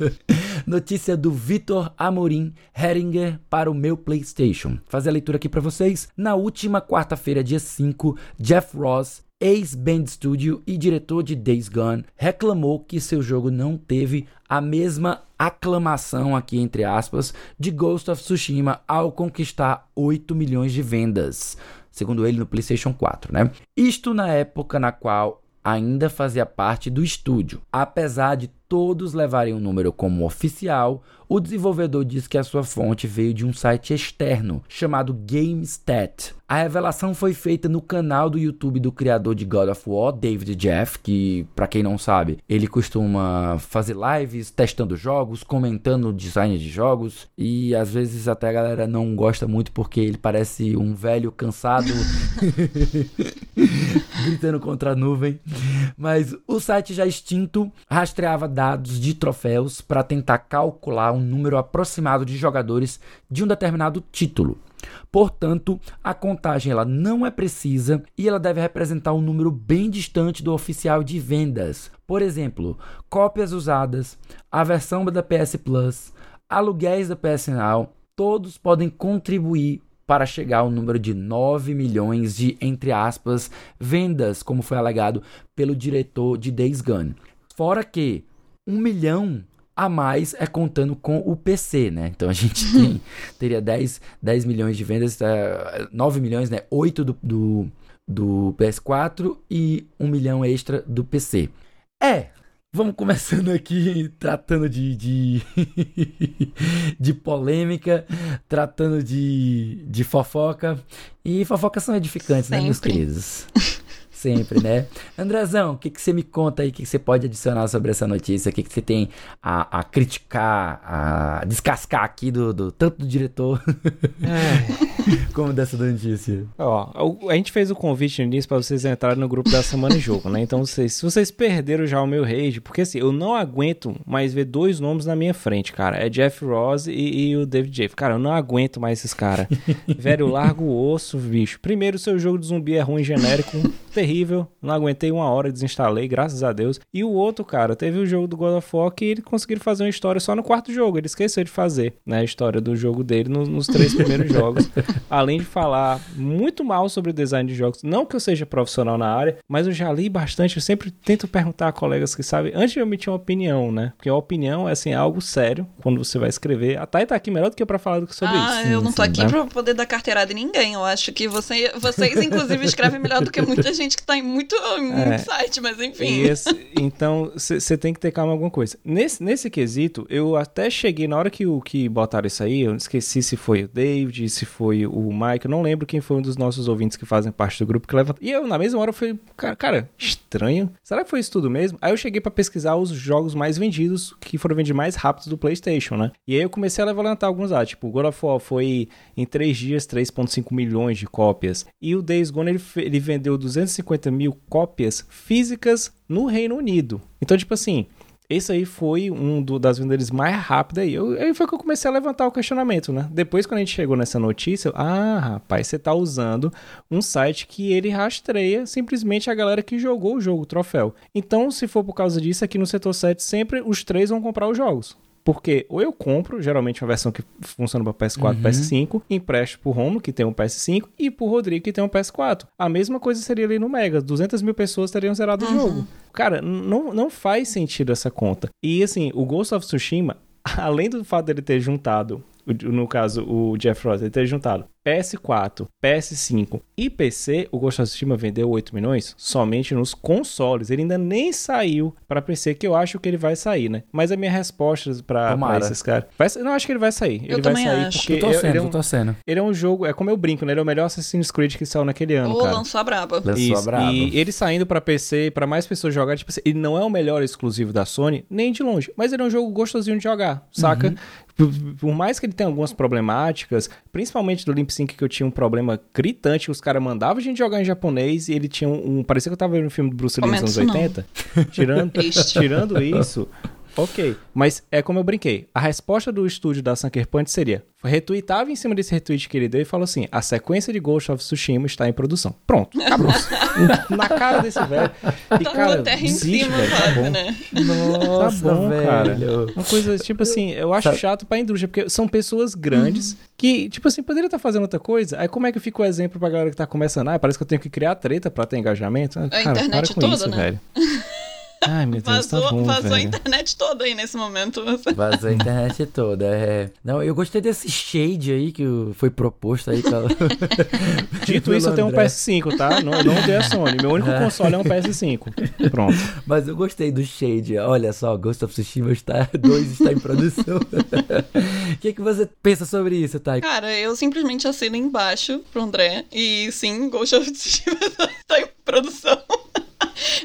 S1: Notícia do Vitor Amorim Heringer para o meu PlayStation. Fazer a leitura aqui para vocês. Na última quarta-feira, dia 5, Jeff Ross ex-Band Studio e diretor de Days Gone, reclamou que seu jogo não teve a mesma aclamação aqui entre aspas de Ghost of Tsushima ao conquistar 8 milhões de vendas, segundo ele no PlayStation 4, né? Isto na época na qual ainda fazia parte do estúdio. Apesar de todos levarem o número como oficial, o desenvolvedor diz que a sua fonte veio de um site externo chamado GameStat. A revelação foi feita no canal do YouTube do criador de God of War, David Jeff, que, para quem não sabe, ele costuma fazer lives testando jogos, comentando o design de jogos e às vezes até a galera não gosta muito porque ele parece um velho cansado gritando contra a nuvem. Mas o site já extinto rastreava dados de troféus para tentar calcular um número aproximado de jogadores de um determinado título. Portanto, a contagem ela não é precisa e ela deve representar um número bem distante do oficial de vendas. Por exemplo, cópias usadas, a versão da PS Plus, aluguéis da PS Now, todos podem contribuir para chegar ao número de 9 milhões de, entre aspas, vendas, como foi alegado pelo diretor de Days Gone. Fora que 1 milhão a mais é contando com o PC, né? Então a gente tem, teria 10, 10 milhões de vendas, 9 milhões, né? 8 do, do, do PS4 e 1 milhão extra do PC. É, Vamos começando aqui tratando de, de, de polêmica, tratando de, de fofoca. E fofocas são edificantes, Sempre. né, meus queridos? sempre, né? Andrezão, o que, que você me conta aí? O que, que você pode adicionar sobre essa notícia? O que, que você tem a, a criticar, a descascar aqui do, do tanto do diretor como dessa notícia?
S2: Ó, a gente fez o convite no início pra vocês entrarem no grupo da Semana em Jogo, né? Então, vocês, se vocês perderam já o meu rage, porque assim, eu não aguento mais ver dois nomes na minha frente, cara. É Jeff Ross e, e o David Jeff. Cara, eu não aguento mais esses caras. Velho, largo o osso, bicho. Primeiro, seu jogo de zumbi é ruim, genérico, terrível. Não aguentei uma hora, desinstalei, graças a Deus. E o outro, cara, teve o jogo do God of War que ele conseguiu fazer uma história só no quarto jogo. Ele esqueceu de fazer, né? A história do jogo dele nos, nos três primeiros jogos. Além de falar muito mal sobre o design de jogos. Não que eu seja profissional na área, mas eu já li bastante. Eu sempre tento perguntar a colegas que sabem, antes de eu emitir uma opinião, né? Porque a opinião é assim, algo sério quando você vai escrever. A Thay tá aqui melhor do que eu pra falar sobre
S3: ah,
S2: isso.
S3: eu não tô sim, aqui né? pra poder dar carteirada em ninguém. Eu acho que você, vocês, inclusive, escrevem melhor do que muita gente que tá em muito, muito é, site, mas enfim.
S2: Esse, então, você tem que ter calma em alguma coisa. Nesse, nesse quesito, eu até cheguei, na hora que, o, que botaram isso aí, eu esqueci se foi o David, se foi o Mike, eu não lembro quem foi um dos nossos ouvintes que fazem parte do grupo que leva. E eu, na mesma hora, fui, cara, cara, estranho. Será que foi isso tudo mesmo? Aí eu cheguei para pesquisar os jogos mais vendidos, que foram vendidos mais rápidos do PlayStation, né? E aí eu comecei a levantar alguns lá, tipo, o God of War foi em 3 dias 3,5 milhões de cópias. E o Days Gone ele, ele vendeu 250 mil cópias físicas no Reino Unido. Então, tipo assim, esse aí foi um do, das vendas mais rápidas aí. Eu, aí foi que eu comecei a levantar o questionamento, né? Depois, quando a gente chegou nessa notícia, eu, ah, rapaz, você tá usando um site que ele rastreia simplesmente a galera que jogou o jogo, o troféu. Então, se for por causa disso, aqui no setor 7, sempre os três vão comprar os jogos. Porque ou eu compro, geralmente uma versão que funciona para PS4 e uhum. PS5, empresto pro Romulo, que tem um PS5, e pro Rodrigo, que tem um PS4. A mesma coisa seria ali no Mega. 200 mil pessoas teriam zerado uhum. o jogo. Cara, não, não faz sentido essa conta. E assim, o Ghost of Tsushima, além do fato dele ter juntado no caso, o Jeff Ross, ele ter juntado PS4, PS5 e PC, o Ghost of Tsushima vendeu 8 milhões somente nos consoles. Ele ainda nem saiu para PC, que eu acho que ele vai sair, né? Mas a minha resposta para esses caras. Vai, não, acho que ele vai sair.
S3: Eu
S2: ele vai
S3: sair
S2: acho. porque.
S1: Eu tô sendo,
S2: ele,
S1: é um, tô sendo.
S2: ele é um jogo, é como eu brinco, né? Ele é o melhor Assassin's Creed que saiu naquele ano. Ou
S3: lançou a braba.
S1: Lançou a braba.
S2: E ele saindo para PC, para mais pessoas jogarem, tipo assim, ele não é o melhor exclusivo da Sony, nem de longe. Mas ele é um jogo gostosinho de jogar, saca? Uhum. Por, mais que ele tenha algumas problemáticas, principalmente do Limp Sync que eu tinha um problema gritante, os caras mandavam a gente jogar em japonês e ele tinha um, um parecia que eu tava vendo um filme do Bruce Lee nos anos 80. Tirando, tirando isso, Ok, mas é como eu brinquei. A resposta do estúdio da Sucker Punch seria: retweetava em cima desse retweet que ele deu e falou assim: a sequência de Ghost of Tsushima está em produção. Pronto, acabou. Na cara desse velho. E, cara,
S3: terra desiste, em cima, velho, tá bom. né?
S2: Nossa, tá bom, velho. cara. Uma coisa, tipo assim, eu acho Sabe? chato pra indústria, porque são pessoas grandes uhum. que, tipo assim, poderia estar fazendo outra coisa. Aí como é que fica o exemplo pra galera que tá começando? Ah, parece que eu tenho que criar treta pra ter engajamento.
S3: A cara, internet toda, isso, né? velho.
S2: Ai, meu Deus,
S3: vazou,
S2: tá bom,
S3: vazou
S2: velho.
S3: a internet toda aí nesse momento.
S1: Vazou a internet toda, é. Não, eu gostei desse shade aí que foi proposto aí. Pela...
S2: Dito isso, eu tenho um PS5, tá? Não, não tenho a Sony. Meu único console é um PS5. Pronto.
S1: Mas eu gostei do shade. Olha só, Ghost of Tsushima está, 2 está em produção. O que, que você pensa sobre isso, Thay?
S3: Cara, eu simplesmente assino embaixo pro André. E sim, Ghost of Tsushima está em produção.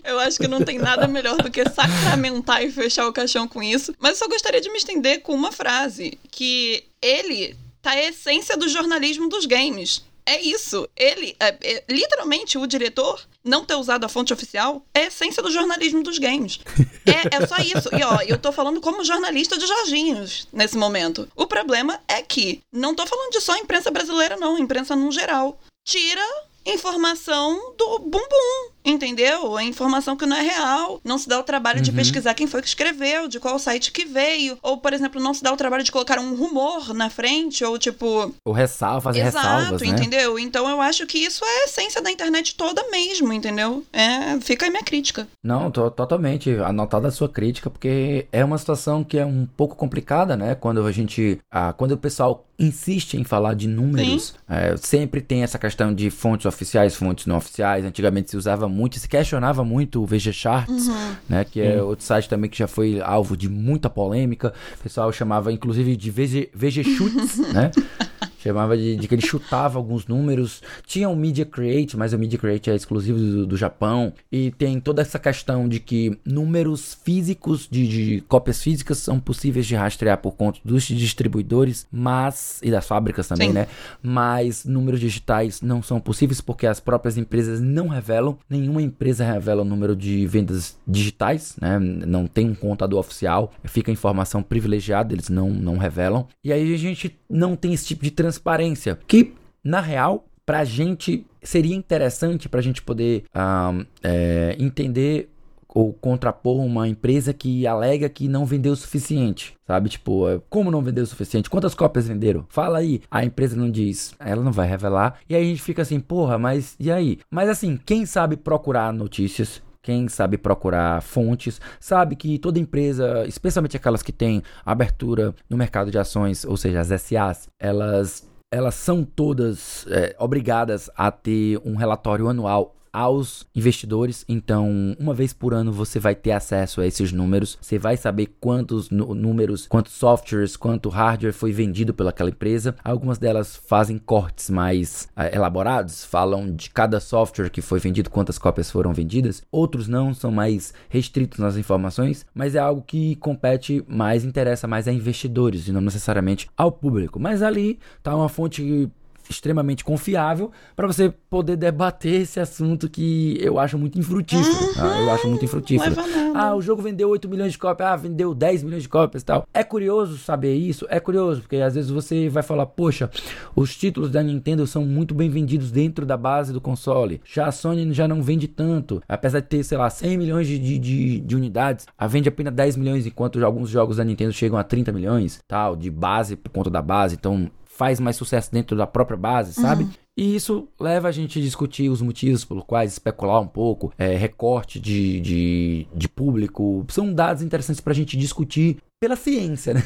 S3: Eu acho que não tem nada melhor do que sacramentar e fechar o caixão com isso. Mas eu só gostaria de me estender com uma frase: que ele tá a essência do jornalismo dos games. É isso. Ele, é, é, literalmente, o diretor não ter usado a fonte oficial é a essência do jornalismo dos games. É, é só isso. E ó, eu tô falando como jornalista de Jorginhos nesse momento. O problema é que não tô falando de só imprensa brasileira, não, imprensa no geral. Tira informação do bumbum, entendeu? A informação que não é real. Não se dá o trabalho uhum. de pesquisar quem foi que escreveu, de qual site que veio. Ou, por exemplo, não se dá o trabalho de colocar um rumor na frente, ou tipo.
S1: Ou ressalva, fazer
S3: Exato,
S1: ressalvas, né?
S3: entendeu? Então eu acho que isso é a essência da internet toda mesmo, entendeu? É, fica aí minha crítica.
S1: Não, tô, totalmente. Anotada a sua crítica, porque é uma situação que é um pouco complicada, né? Quando a gente. Ah, quando o pessoal insiste em falar de números, é, sempre tem essa questão de fontes oficiais, fontes não oficiais. Antigamente se usava muito, se questionava muito o VG Charts, uhum. né? Que é outro site também que já foi alvo de muita polêmica. O pessoal chamava inclusive de VG, VG Chutes, né? Chamava de, de, que ele chutava alguns números. Tinha o Media Create, mas o Media Create é exclusivo do, do Japão. E tem toda essa questão de que números físicos, de, de, cópias físicas, são possíveis de rastrear por conta dos distribuidores, mas. e das fábricas também, Sim. né? Mas números digitais não são possíveis porque as próprias empresas não revelam. Nenhuma empresa revela o número de vendas digitais, né? Não tem um contador oficial. Fica informação privilegiada, eles não, não revelam. E aí a gente não tem esse tipo de transparência. Que, na real, para a gente seria interessante para a gente poder é, entender ou contrapor uma empresa que alega que não vendeu o suficiente, sabe? Tipo, é, como não vendeu o suficiente? Quantas cópias venderam? Fala aí. A empresa não diz, ela não vai revelar. E aí a gente fica assim, porra, mas e aí? Mas assim, quem sabe procurar notícias, quem sabe procurar fontes, sabe que toda empresa, especialmente aquelas que têm abertura no mercado de ações, ou seja, as SAs, elas elas são todas é, obrigadas a ter um relatório anual aos investidores. Então, uma vez por ano você vai ter acesso a esses números. Você vai saber quantos números, quantos softwares, quanto hardware foi vendido pelaquela empresa. Algumas delas fazem cortes mais uh, elaborados, falam de cada software que foi vendido, quantas cópias foram vendidas. Outros não, são mais restritos nas informações, mas é algo que compete mais, interessa mais a investidores e não necessariamente ao público. Mas ali tá uma fonte extremamente confiável para você poder debater esse assunto que eu acho muito infrutífero. Uhum, tá? Eu acho muito infrutífero. Ah, o jogo vendeu 8 milhões de cópias, ah, vendeu 10 milhões de cópias e tal. É curioso saber isso? É curioso, porque às vezes você vai falar, poxa, os títulos da Nintendo são muito bem vendidos dentro da base do console. Já a Sony já não vende tanto. Apesar de ter, sei lá, 100 milhões de, de, de, de unidades, a vende apenas 10 milhões, enquanto alguns jogos da Nintendo chegam a 30 milhões, tal, de base por conta da base. Então faz mais sucesso dentro da própria base, sabe? Uhum. E isso leva a gente a discutir os motivos pelos quais especular um pouco, é, recorte de, de, de, público. São dados interessantes para a gente discutir pela ciência, né?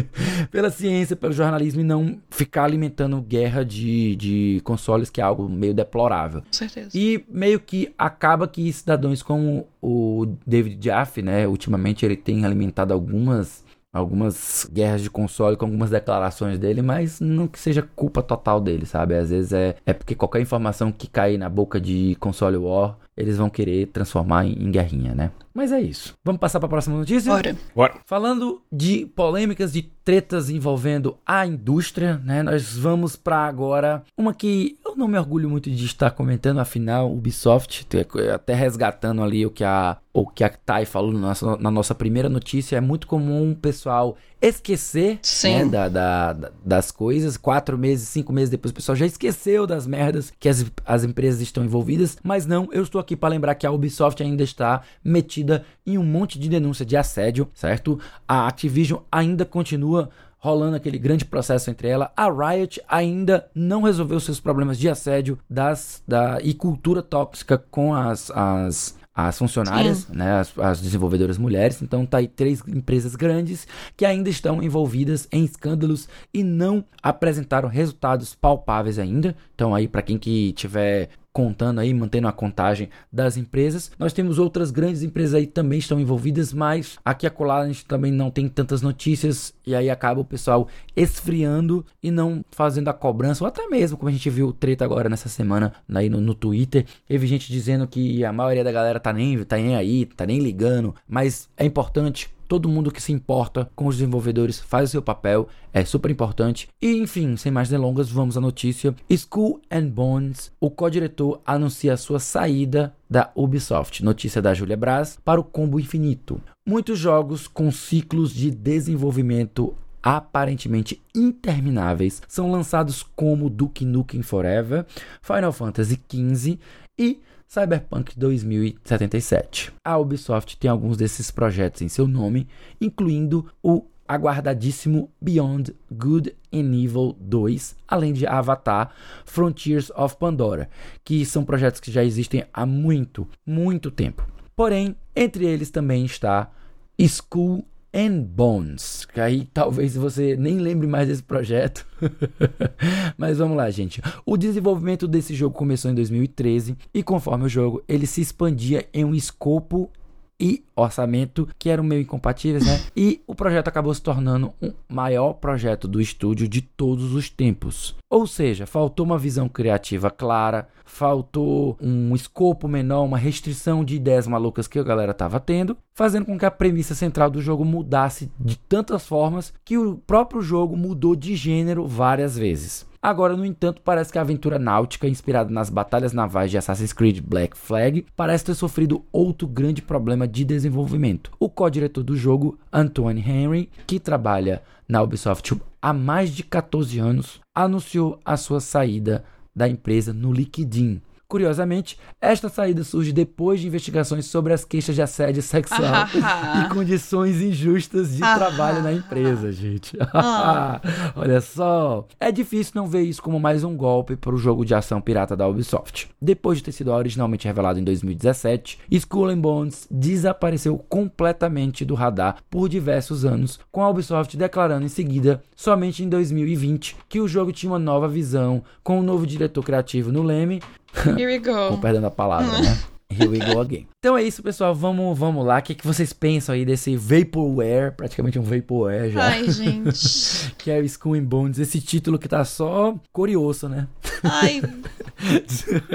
S1: pela ciência, pelo jornalismo e não ficar alimentando guerra de, de consoles, que é algo meio deplorável.
S3: Com certeza.
S1: E meio que acaba que cidadãos como o David Jaffe, né? Ultimamente ele tem alimentado algumas algumas guerras de console com algumas declarações dele, mas não que seja culpa total dele, sabe? Às vezes é, é porque qualquer informação que cair na boca de console war, eles vão querer transformar em, em guerrinha, né? Mas é isso. Vamos passar para a próxima notícia?
S3: Bora.
S2: Bora.
S1: Falando de polêmicas, de tretas envolvendo a indústria, né? Nós vamos para agora uma que eu não me orgulho muito de estar comentando, afinal, Ubisoft, até resgatando ali o que a o que a Tai falou na nossa, na nossa primeira notícia, é muito comum o pessoal esquecer né, da, da, das coisas. Quatro meses, cinco meses depois, o pessoal já esqueceu das merdas que as, as empresas estão envolvidas. Mas não, eu estou aqui para lembrar que a Ubisoft ainda está metida em um monte de denúncia de assédio, certo? A Activision ainda continua rolando aquele grande processo entre ela. A Riot ainda não resolveu seus problemas de assédio das, da, e cultura tóxica com as, as, as funcionárias, né, as, as, desenvolvedoras mulheres. Então tá aí três empresas grandes que ainda estão envolvidas em escândalos e não apresentaram resultados palpáveis ainda. Então aí para quem que tiver contando aí, mantendo a contagem das empresas. Nós temos outras grandes empresas aí também estão envolvidas, mas aqui a colar a gente também não tem tantas notícias e aí acaba o pessoal esfriando e não fazendo a cobrança, ou até mesmo como a gente viu treta agora nessa semana aí no, no Twitter, teve gente dizendo que a maioria da galera tá nem, tá nem aí, tá nem ligando, mas é importante todo mundo que se importa com os desenvolvedores faz o seu papel, é super importante. E enfim, sem mais delongas, vamos à notícia. School and Bones, o co-diretor anuncia a sua saída da Ubisoft. Notícia da Julia Braz para o combo infinito. Muitos jogos com ciclos de desenvolvimento aparentemente intermináveis são lançados como Duke Nukem Forever, Final Fantasy XV e Cyberpunk 2077. A Ubisoft tem alguns desses projetos em seu nome, incluindo o aguardadíssimo Beyond Good and Evil 2, além de Avatar Frontiers of Pandora, que são projetos que já existem há muito, muito tempo. Porém, entre eles também está School and Bones. Que aí talvez você nem lembre mais desse projeto. Mas vamos lá, gente. O desenvolvimento desse jogo começou em 2013 e conforme o jogo, ele se expandia em um escopo e orçamento, que eram meio incompatíveis, né? E o projeto acabou se tornando um maior projeto do estúdio de todos os tempos. Ou seja, faltou uma visão criativa clara, faltou um escopo menor, uma restrição de ideias malucas que a galera tava tendo, fazendo com que a premissa central do jogo mudasse de tantas formas que o próprio jogo mudou de gênero várias vezes. Agora, no entanto, parece que a aventura náutica, inspirada nas batalhas navais de Assassin's Creed Black Flag, parece ter sofrido outro grande problema de desenvolvimento. O co-diretor do jogo, Antoine Henry, que trabalha na Ubisoft há mais de 14 anos, anunciou a sua saída da empresa no LinkedIn. Curiosamente, esta saída surge depois de investigações sobre as queixas de assédio sexual e condições injustas de trabalho na empresa, gente.
S3: Ah.
S1: Olha só. É difícil não ver isso como mais um golpe para o jogo de ação pirata da Ubisoft. Depois de ter sido originalmente revelado em 2017, Skull and Bones desapareceu completamente do radar por diversos anos, com a Ubisoft declarando em seguida, somente em 2020, que o jogo tinha uma nova visão, com um novo diretor criativo no Leme
S3: Here we go.
S1: com perdão da palavra, né? Here we go again. Então é isso, pessoal. Vamos, vamos lá. O que, que vocês pensam aí desse Vaporware? Praticamente um Vaporware já.
S3: Ai, gente.
S1: que é o Skull and Bones. Esse título que tá só curioso, né?
S3: Ai,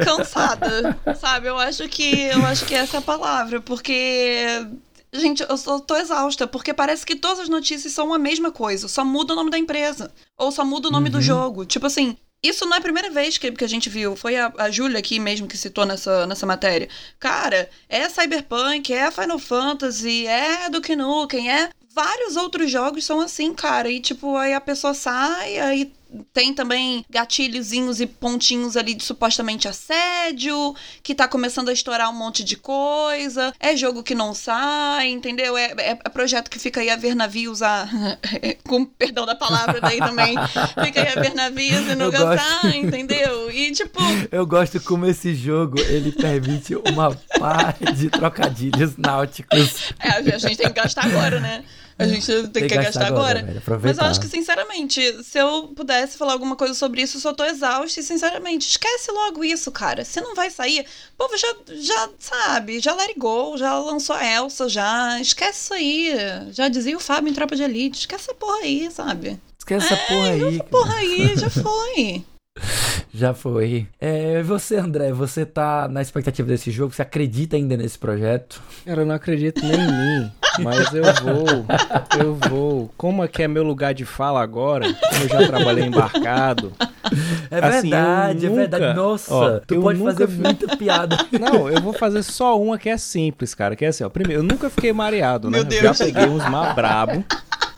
S3: cansada. Sabe? Eu acho que eu acho que essa é a palavra, porque Gente, eu só tô exausta, porque parece que todas as notícias são a mesma coisa, só muda o nome da empresa. Ou só muda o nome do jogo. Tipo assim, isso não é a primeira vez que, que a gente viu. Foi a, a Júlia aqui mesmo que citou nessa, nessa matéria. Cara, é Cyberpunk, é Final Fantasy, é Duke Nukem, é. Vários outros jogos são assim, cara. E, tipo, aí a pessoa sai, aí tem também gatilhozinhos e pontinhos ali de supostamente assédio, que tá começando a estourar um monte de coisa. É jogo que não sai, entendeu? É, é, é projeto que fica aí a ver navios a. com perdão da palavra daí também. Fica aí a ver navios e não sai, entendeu? E tipo.
S1: Eu gosto como esse jogo ele permite uma par de trocadilhos náuticos.
S3: É, a gente tem que gastar agora, né? A gente tem, tem que, gastar, agora. agora Mas eu acho que, sinceramente, se eu pudesse falar alguma coisa sobre isso, eu só tô exausta e, sinceramente, esquece logo isso, cara. Se não vai sair, o povo já, já sabe, já go, já lançou a Elsa, já. Esquece isso aí. Já dizia o Fábio em Tropa de Elite. Esquece essa porra aí, sabe?
S1: Esquece essa
S3: é,
S1: porra aí.
S3: Essa porra aí, já foi.
S1: Já foi. É, você, André, você tá na expectativa desse jogo? Você acredita ainda nesse projeto?
S2: Cara, eu não acredito nem em mim. Mas eu vou, eu vou. Como é que é meu lugar de fala agora? Como eu já trabalhei embarcado.
S1: É assim, verdade, é verdade. Nossa, ó, tu pode fazer muita piada.
S2: Não, eu vou fazer só uma que é simples, cara. Que é assim, ó. Primeiro, eu nunca fiquei mareado, né? Já peguei uns mar brabo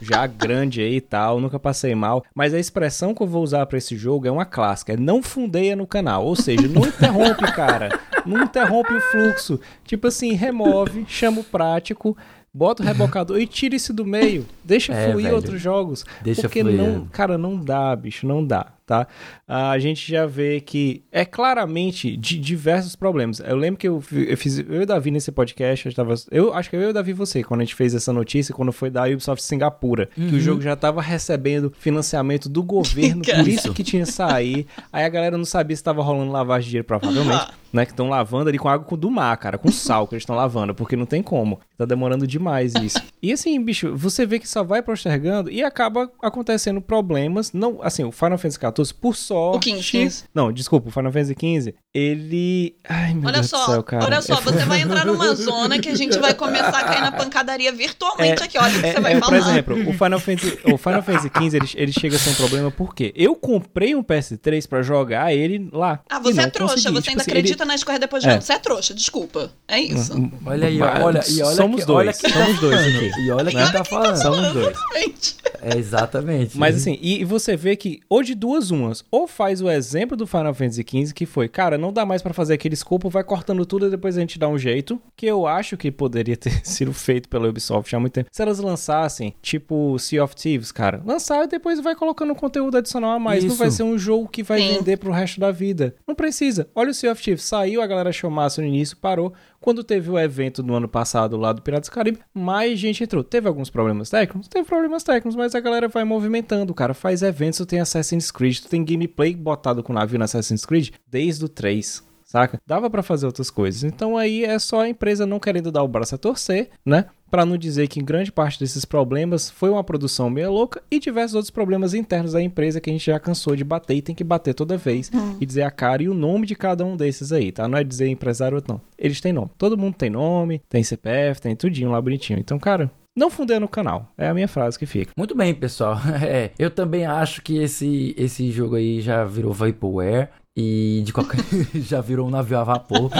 S2: já grande aí e tal, nunca passei mal. Mas a expressão que eu vou usar para esse jogo é uma clássica, é não fundeia no canal. Ou seja, não interrompe, cara. Não interrompe o fluxo. Tipo assim, remove, chama o prático, bota o rebocador e tira isso do meio. Deixa é, fluir velho. outros jogos.
S1: Deixa
S2: porque
S1: fluir.
S2: não, cara, não dá, bicho, não dá tá? A gente já vê que é claramente de diversos problemas. Eu lembro que eu, eu fiz, eu e o Davi nesse podcast, eu, tava, eu acho que eu e o Davi você, quando a gente fez essa notícia, quando foi da Ubisoft Singapura, uhum. que o uhum. jogo já estava recebendo financiamento do governo, por isso que tinha sair. Aí a galera não sabia se estava rolando lavagem de dinheiro, provavelmente, né? Que estão lavando ali com água do mar, cara, com sal que eles estão lavando, porque não tem como. Tá demorando demais isso. E assim, bicho, você vê que só vai postergando e acaba acontecendo problemas. Não, assim, o Final Fantasy XIV por sorte.
S3: O 15, 15.
S2: Não, desculpa, o Final Fantasy XV, ele. Ai, meu
S3: olha
S2: Deus
S3: só,
S2: do céu, cara.
S3: Olha só, você vai entrar numa zona que a gente vai começar a cair na pancadaria virtualmente
S2: é,
S3: aqui. Olha o que
S2: é,
S3: você vai
S2: é,
S3: falar.
S2: Por exemplo, o Final Fantasy, o Final Fantasy XV ele, ele chega a ser um problema porque eu comprei um PS3 pra jogar ele lá.
S3: Ah, você é trouxa,
S2: consegui.
S3: você
S2: tipo
S3: ainda
S2: assim,
S3: acredita
S2: ele...
S3: na escorra depois de é. Você é trouxa, desculpa. É isso.
S1: Olha aí, olha, e olha
S2: somos
S1: que,
S2: dois,
S1: olha que
S2: somos
S1: tá
S2: dois aqui.
S1: E olha quem
S2: né?
S1: tá falando.
S2: Somos dois.
S3: Exatamente.
S1: É, exatamente.
S2: Mas assim, e, e você vê que ou de duas umas, ou faz o exemplo do Final Fantasy XV, que foi, cara, não dá mais para fazer aquele escopo, vai cortando tudo e depois a gente dá um jeito, que eu acho que poderia ter sido feito pela Ubisoft há muito tempo. Se elas lançassem, tipo Sea of Thieves, cara, lançar e depois vai colocando conteúdo adicional a mais. Isso. Não vai ser um jogo que vai
S3: Sim.
S2: vender pro resto da vida. Não precisa. Olha o Sea of Thieves, saiu, a galera achou massa no início, parou. Quando teve o evento no ano passado lá do Piratas do Caribe, mais gente entrou. Teve alguns problemas técnicos? Teve problemas técnicos, mas a galera vai movimentando, cara. Faz eventos, tu tem Assassin's Creed, tu tem gameplay botado com navio no Assassin's Creed desde o 3 saca? Dava para fazer outras coisas. Então aí é só a empresa não querendo dar o braço a torcer, né? Para não dizer que grande parte desses problemas foi uma produção meio louca e diversos outros problemas internos da empresa que a gente já cansou de bater e tem que bater toda vez uhum. e dizer a cara e o nome de cada um desses aí, tá? Não é dizer empresário ou não. Eles têm nome. Todo mundo tem nome, tem CPF, tem tudinho lá bonitinho. Então, cara, não fundando o canal. É a minha frase que fica.
S1: Muito bem, pessoal. É, eu também acho que esse, esse jogo aí já virou Vaporware. E de qualquer. já virou um navio a vapor.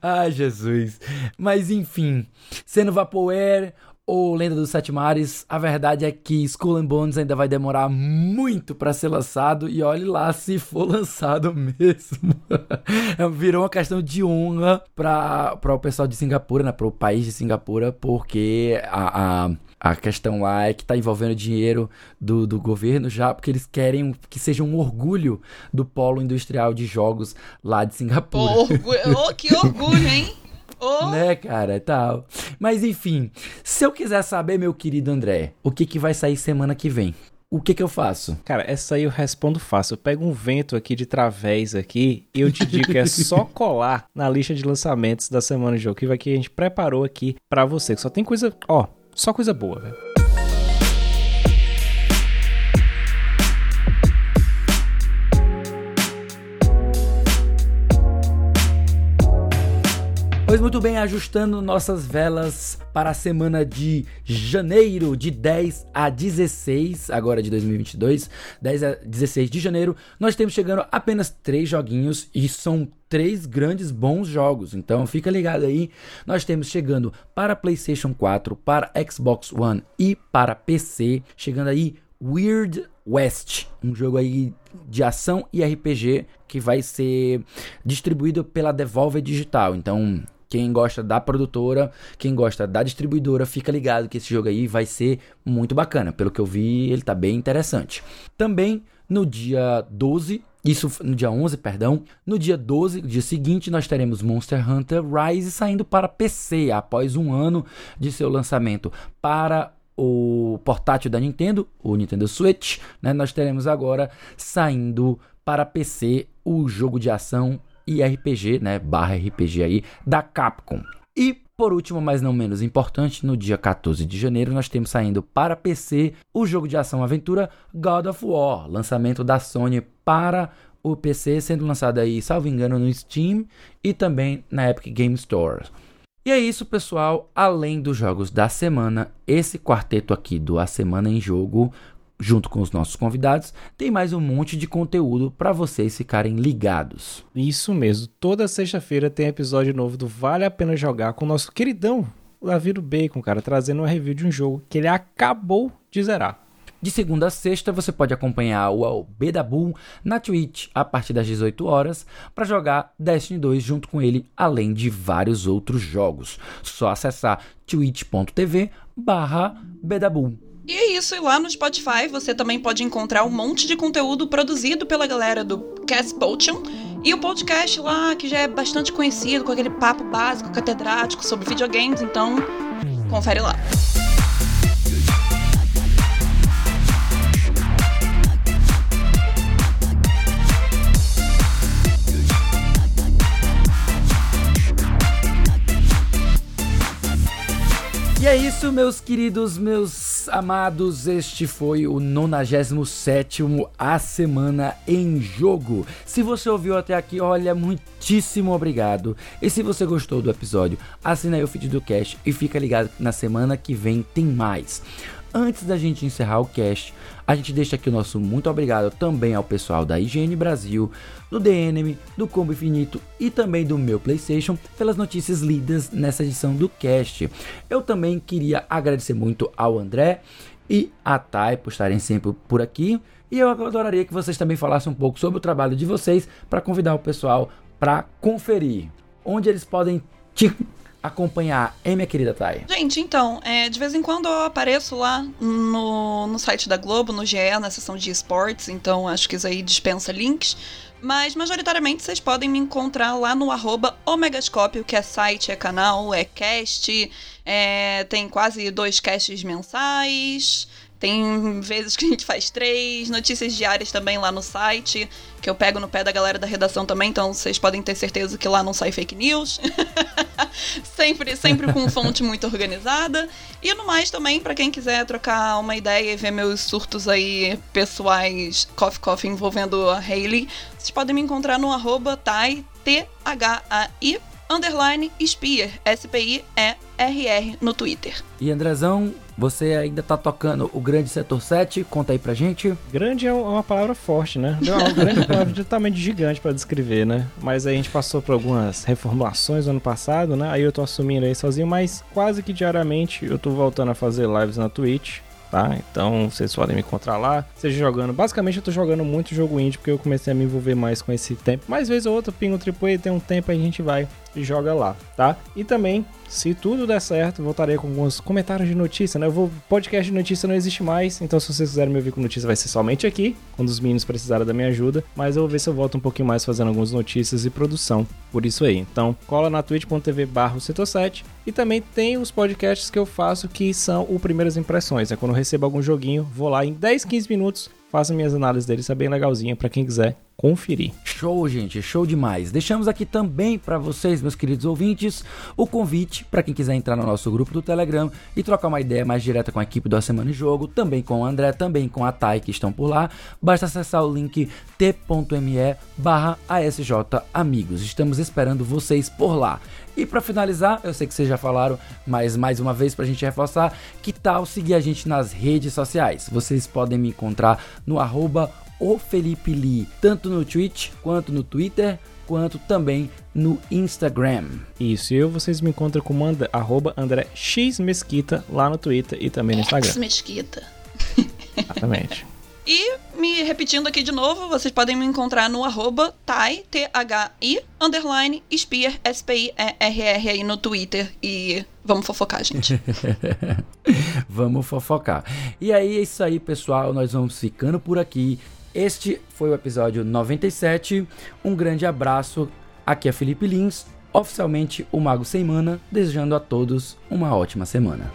S1: Ai, Jesus. Mas enfim, sendo Vaporware ou Lenda dos Sete Mares, a verdade é que Skull and Bones ainda vai demorar muito para ser lançado e olhe lá se for lançado mesmo. Virou uma questão de honra para o pessoal de Singapura, né, para o país de Singapura, porque a, a a questão lá é que está envolvendo dinheiro do, do governo já, porque eles querem que seja um orgulho do polo industrial de jogos lá de Singapura.
S3: Oh, orgulho, oh que orgulho, hein?
S1: Oh. Né, cara, tal. Mas enfim, se eu quiser saber, meu querido André, o que, que vai sair semana que vem? O que que eu faço?
S2: Cara, essa aí eu respondo fácil. Eu pego um vento aqui de través aqui e eu te digo que é só colar na lista de lançamentos da semana de jogo que a gente preparou aqui para você. Que só tem coisa, ó, só coisa boa, velho.
S1: Pois muito bem, ajustando nossas velas para a semana de janeiro, de 10 a 16, agora de 2022, 10 a 16 de janeiro, nós temos chegando apenas três joguinhos e são três grandes bons jogos. Então fica ligado aí. Nós temos chegando para PlayStation 4, para Xbox One e para PC, chegando aí Weird West, um jogo aí de ação e RPG que vai ser distribuído pela Devolver Digital. Então, quem gosta da produtora, quem gosta da distribuidora, fica ligado que esse jogo aí vai ser muito bacana. Pelo que eu vi, ele tá bem interessante. Também no dia 12, isso no dia 11, perdão. No dia 12, dia seguinte, nós teremos Monster Hunter Rise saindo para PC após um ano de seu lançamento para o portátil da Nintendo, o Nintendo Switch, né? Nós teremos agora saindo para PC o jogo de ação e RPG, né, barra RPG aí, da Capcom. E por último, mas não menos importante, no dia 14 de janeiro nós temos saindo para PC o jogo de ação aventura God of War, lançamento da Sony para o PC, sendo lançado aí, salvo engano, no Steam e também na Epic Game Store. E é isso, pessoal. Além dos jogos da semana, esse quarteto aqui do A Semana em Jogo junto com os nossos convidados, tem mais um monte de conteúdo para vocês ficarem ligados.
S2: Isso mesmo. Toda sexta-feira tem episódio novo do Vale a Pena Jogar com o nosso queridão Laviro Bacon, cara, trazendo uma review de um jogo que ele acabou de zerar.
S1: De segunda a sexta, você pode acompanhar o Bedabu na Twitch a partir das 18 horas para jogar Destiny 2 junto com ele, além de vários outros jogos. Só acessar twitch.tv barra Bedabu.
S3: E é isso, e lá no Spotify você também pode encontrar um monte de conteúdo produzido pela galera do Cast Potion. E o podcast lá, que já é bastante conhecido, com aquele papo básico, catedrático sobre videogames, então confere lá.
S1: E é isso, meus queridos, meus amados. Este foi o 97 A Semana em Jogo. Se você ouviu até aqui, olha, muitíssimo obrigado. E se você gostou do episódio, assina aí o feed do Cash e fica ligado na semana que vem tem mais. Antes da gente encerrar o cast, a gente deixa aqui o nosso muito obrigado também ao pessoal da IGN Brasil, do DNM, do Combo Infinito e também do meu PlayStation pelas notícias lidas nessa edição do cast. Eu também queria agradecer muito ao André e a Thay por estarem sempre por aqui. E eu adoraria que vocês também falassem um pouco sobre o trabalho de vocês para convidar o pessoal para conferir onde eles podem te acompanhar, hein, minha querida Thay?
S3: Gente, então, é, de vez em quando eu apareço lá no, no site da Globo, no GE, na seção de esportes, então acho que isso aí dispensa links. Mas majoritariamente vocês podem me encontrar lá no arroba Omegascópio, que é site, é canal, é cast, é, tem quase dois casts mensais Tem vezes que a gente faz três, notícias diárias também lá no site, que eu pego no pé da galera da redação também, então vocês podem ter certeza que lá não sai fake news. sempre, sempre com fonte muito organizada. E no mais também, para quem quiser trocar uma ideia e ver meus surtos aí pessoais coffee coffee envolvendo a Hayley, vocês podem me encontrar no arroba Thai, T-H-A-I, underline Spear, S-P-I-E-R-R, no Twitter.
S1: E Andrezão, você ainda tá tocando o Grande Setor 7? Conta aí pra gente.
S2: Grande é uma palavra forte, né? É uma grande palavra de tamanho gigante para descrever, né? Mas aí a gente passou por algumas reformulações no ano passado, né? Aí eu tô assumindo aí sozinho, mas quase que diariamente eu tô voltando a fazer lives na Twitch tá? Então vocês podem me encontrar lá, seja jogando. Basicamente eu tô jogando muito jogo indie porque eu comecei a me envolver mais com esse tempo. Mais vez ou outra, pingo AAA, tem um tempo aí a gente vai e joga lá, tá? E também, se tudo der certo, voltarei com alguns comentários de notícia, né? Eu vou podcast de notícia não existe mais, então se vocês quiserem me ouvir com notícia vai ser somente aqui, quando os meninos precisarem da minha ajuda, mas eu vou ver se eu volto um pouquinho mais fazendo algumas notícias e produção por isso aí. Então, cola na twitch.tv/setor7 e também tem os podcasts que eu faço que são o primeiras impressões, é né? quando eu recebo algum joguinho, vou lá em 10, 15 minutos faço minhas análises dele, isso é bem legalzinho para quem quiser conferir.
S1: Show, gente, show demais. Deixamos aqui também para vocês, meus queridos ouvintes, o convite para quem quiser entrar no nosso grupo do Telegram e trocar uma ideia mais direta com a equipe do A Semana em Jogo, também com o André, também com a Thay que estão por lá. Basta acessar o link t.me barra ASJ Amigos. Estamos esperando vocês por lá. E para finalizar, eu sei que vocês já falaram, mas mais uma vez para a gente reforçar, que tal seguir a gente nas redes sociais? Vocês podem me encontrar no arroba o Felipe Lee, tanto no Twitch quanto no Twitter, quanto também no Instagram.
S2: Isso, eu vocês me encontram como and arroba André X Mesquita lá no Twitter e também no Instagram. X
S3: Mesquita.
S2: Exatamente.
S3: E, me repetindo aqui de novo, vocês podem me encontrar no arroba Thai, T-H-I, underline, Spear, S-P-I-E-R-R aí no Twitter. E vamos fofocar, gente.
S1: vamos fofocar. E aí é isso aí, pessoal. Nós vamos ficando por aqui. Este foi o episódio 97. Um grande abraço. Aqui é Felipe Lins, oficialmente o Mago Sem Mana, desejando a todos uma ótima semana.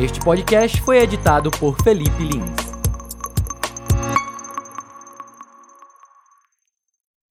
S1: Este podcast foi editado por Felipe Lins.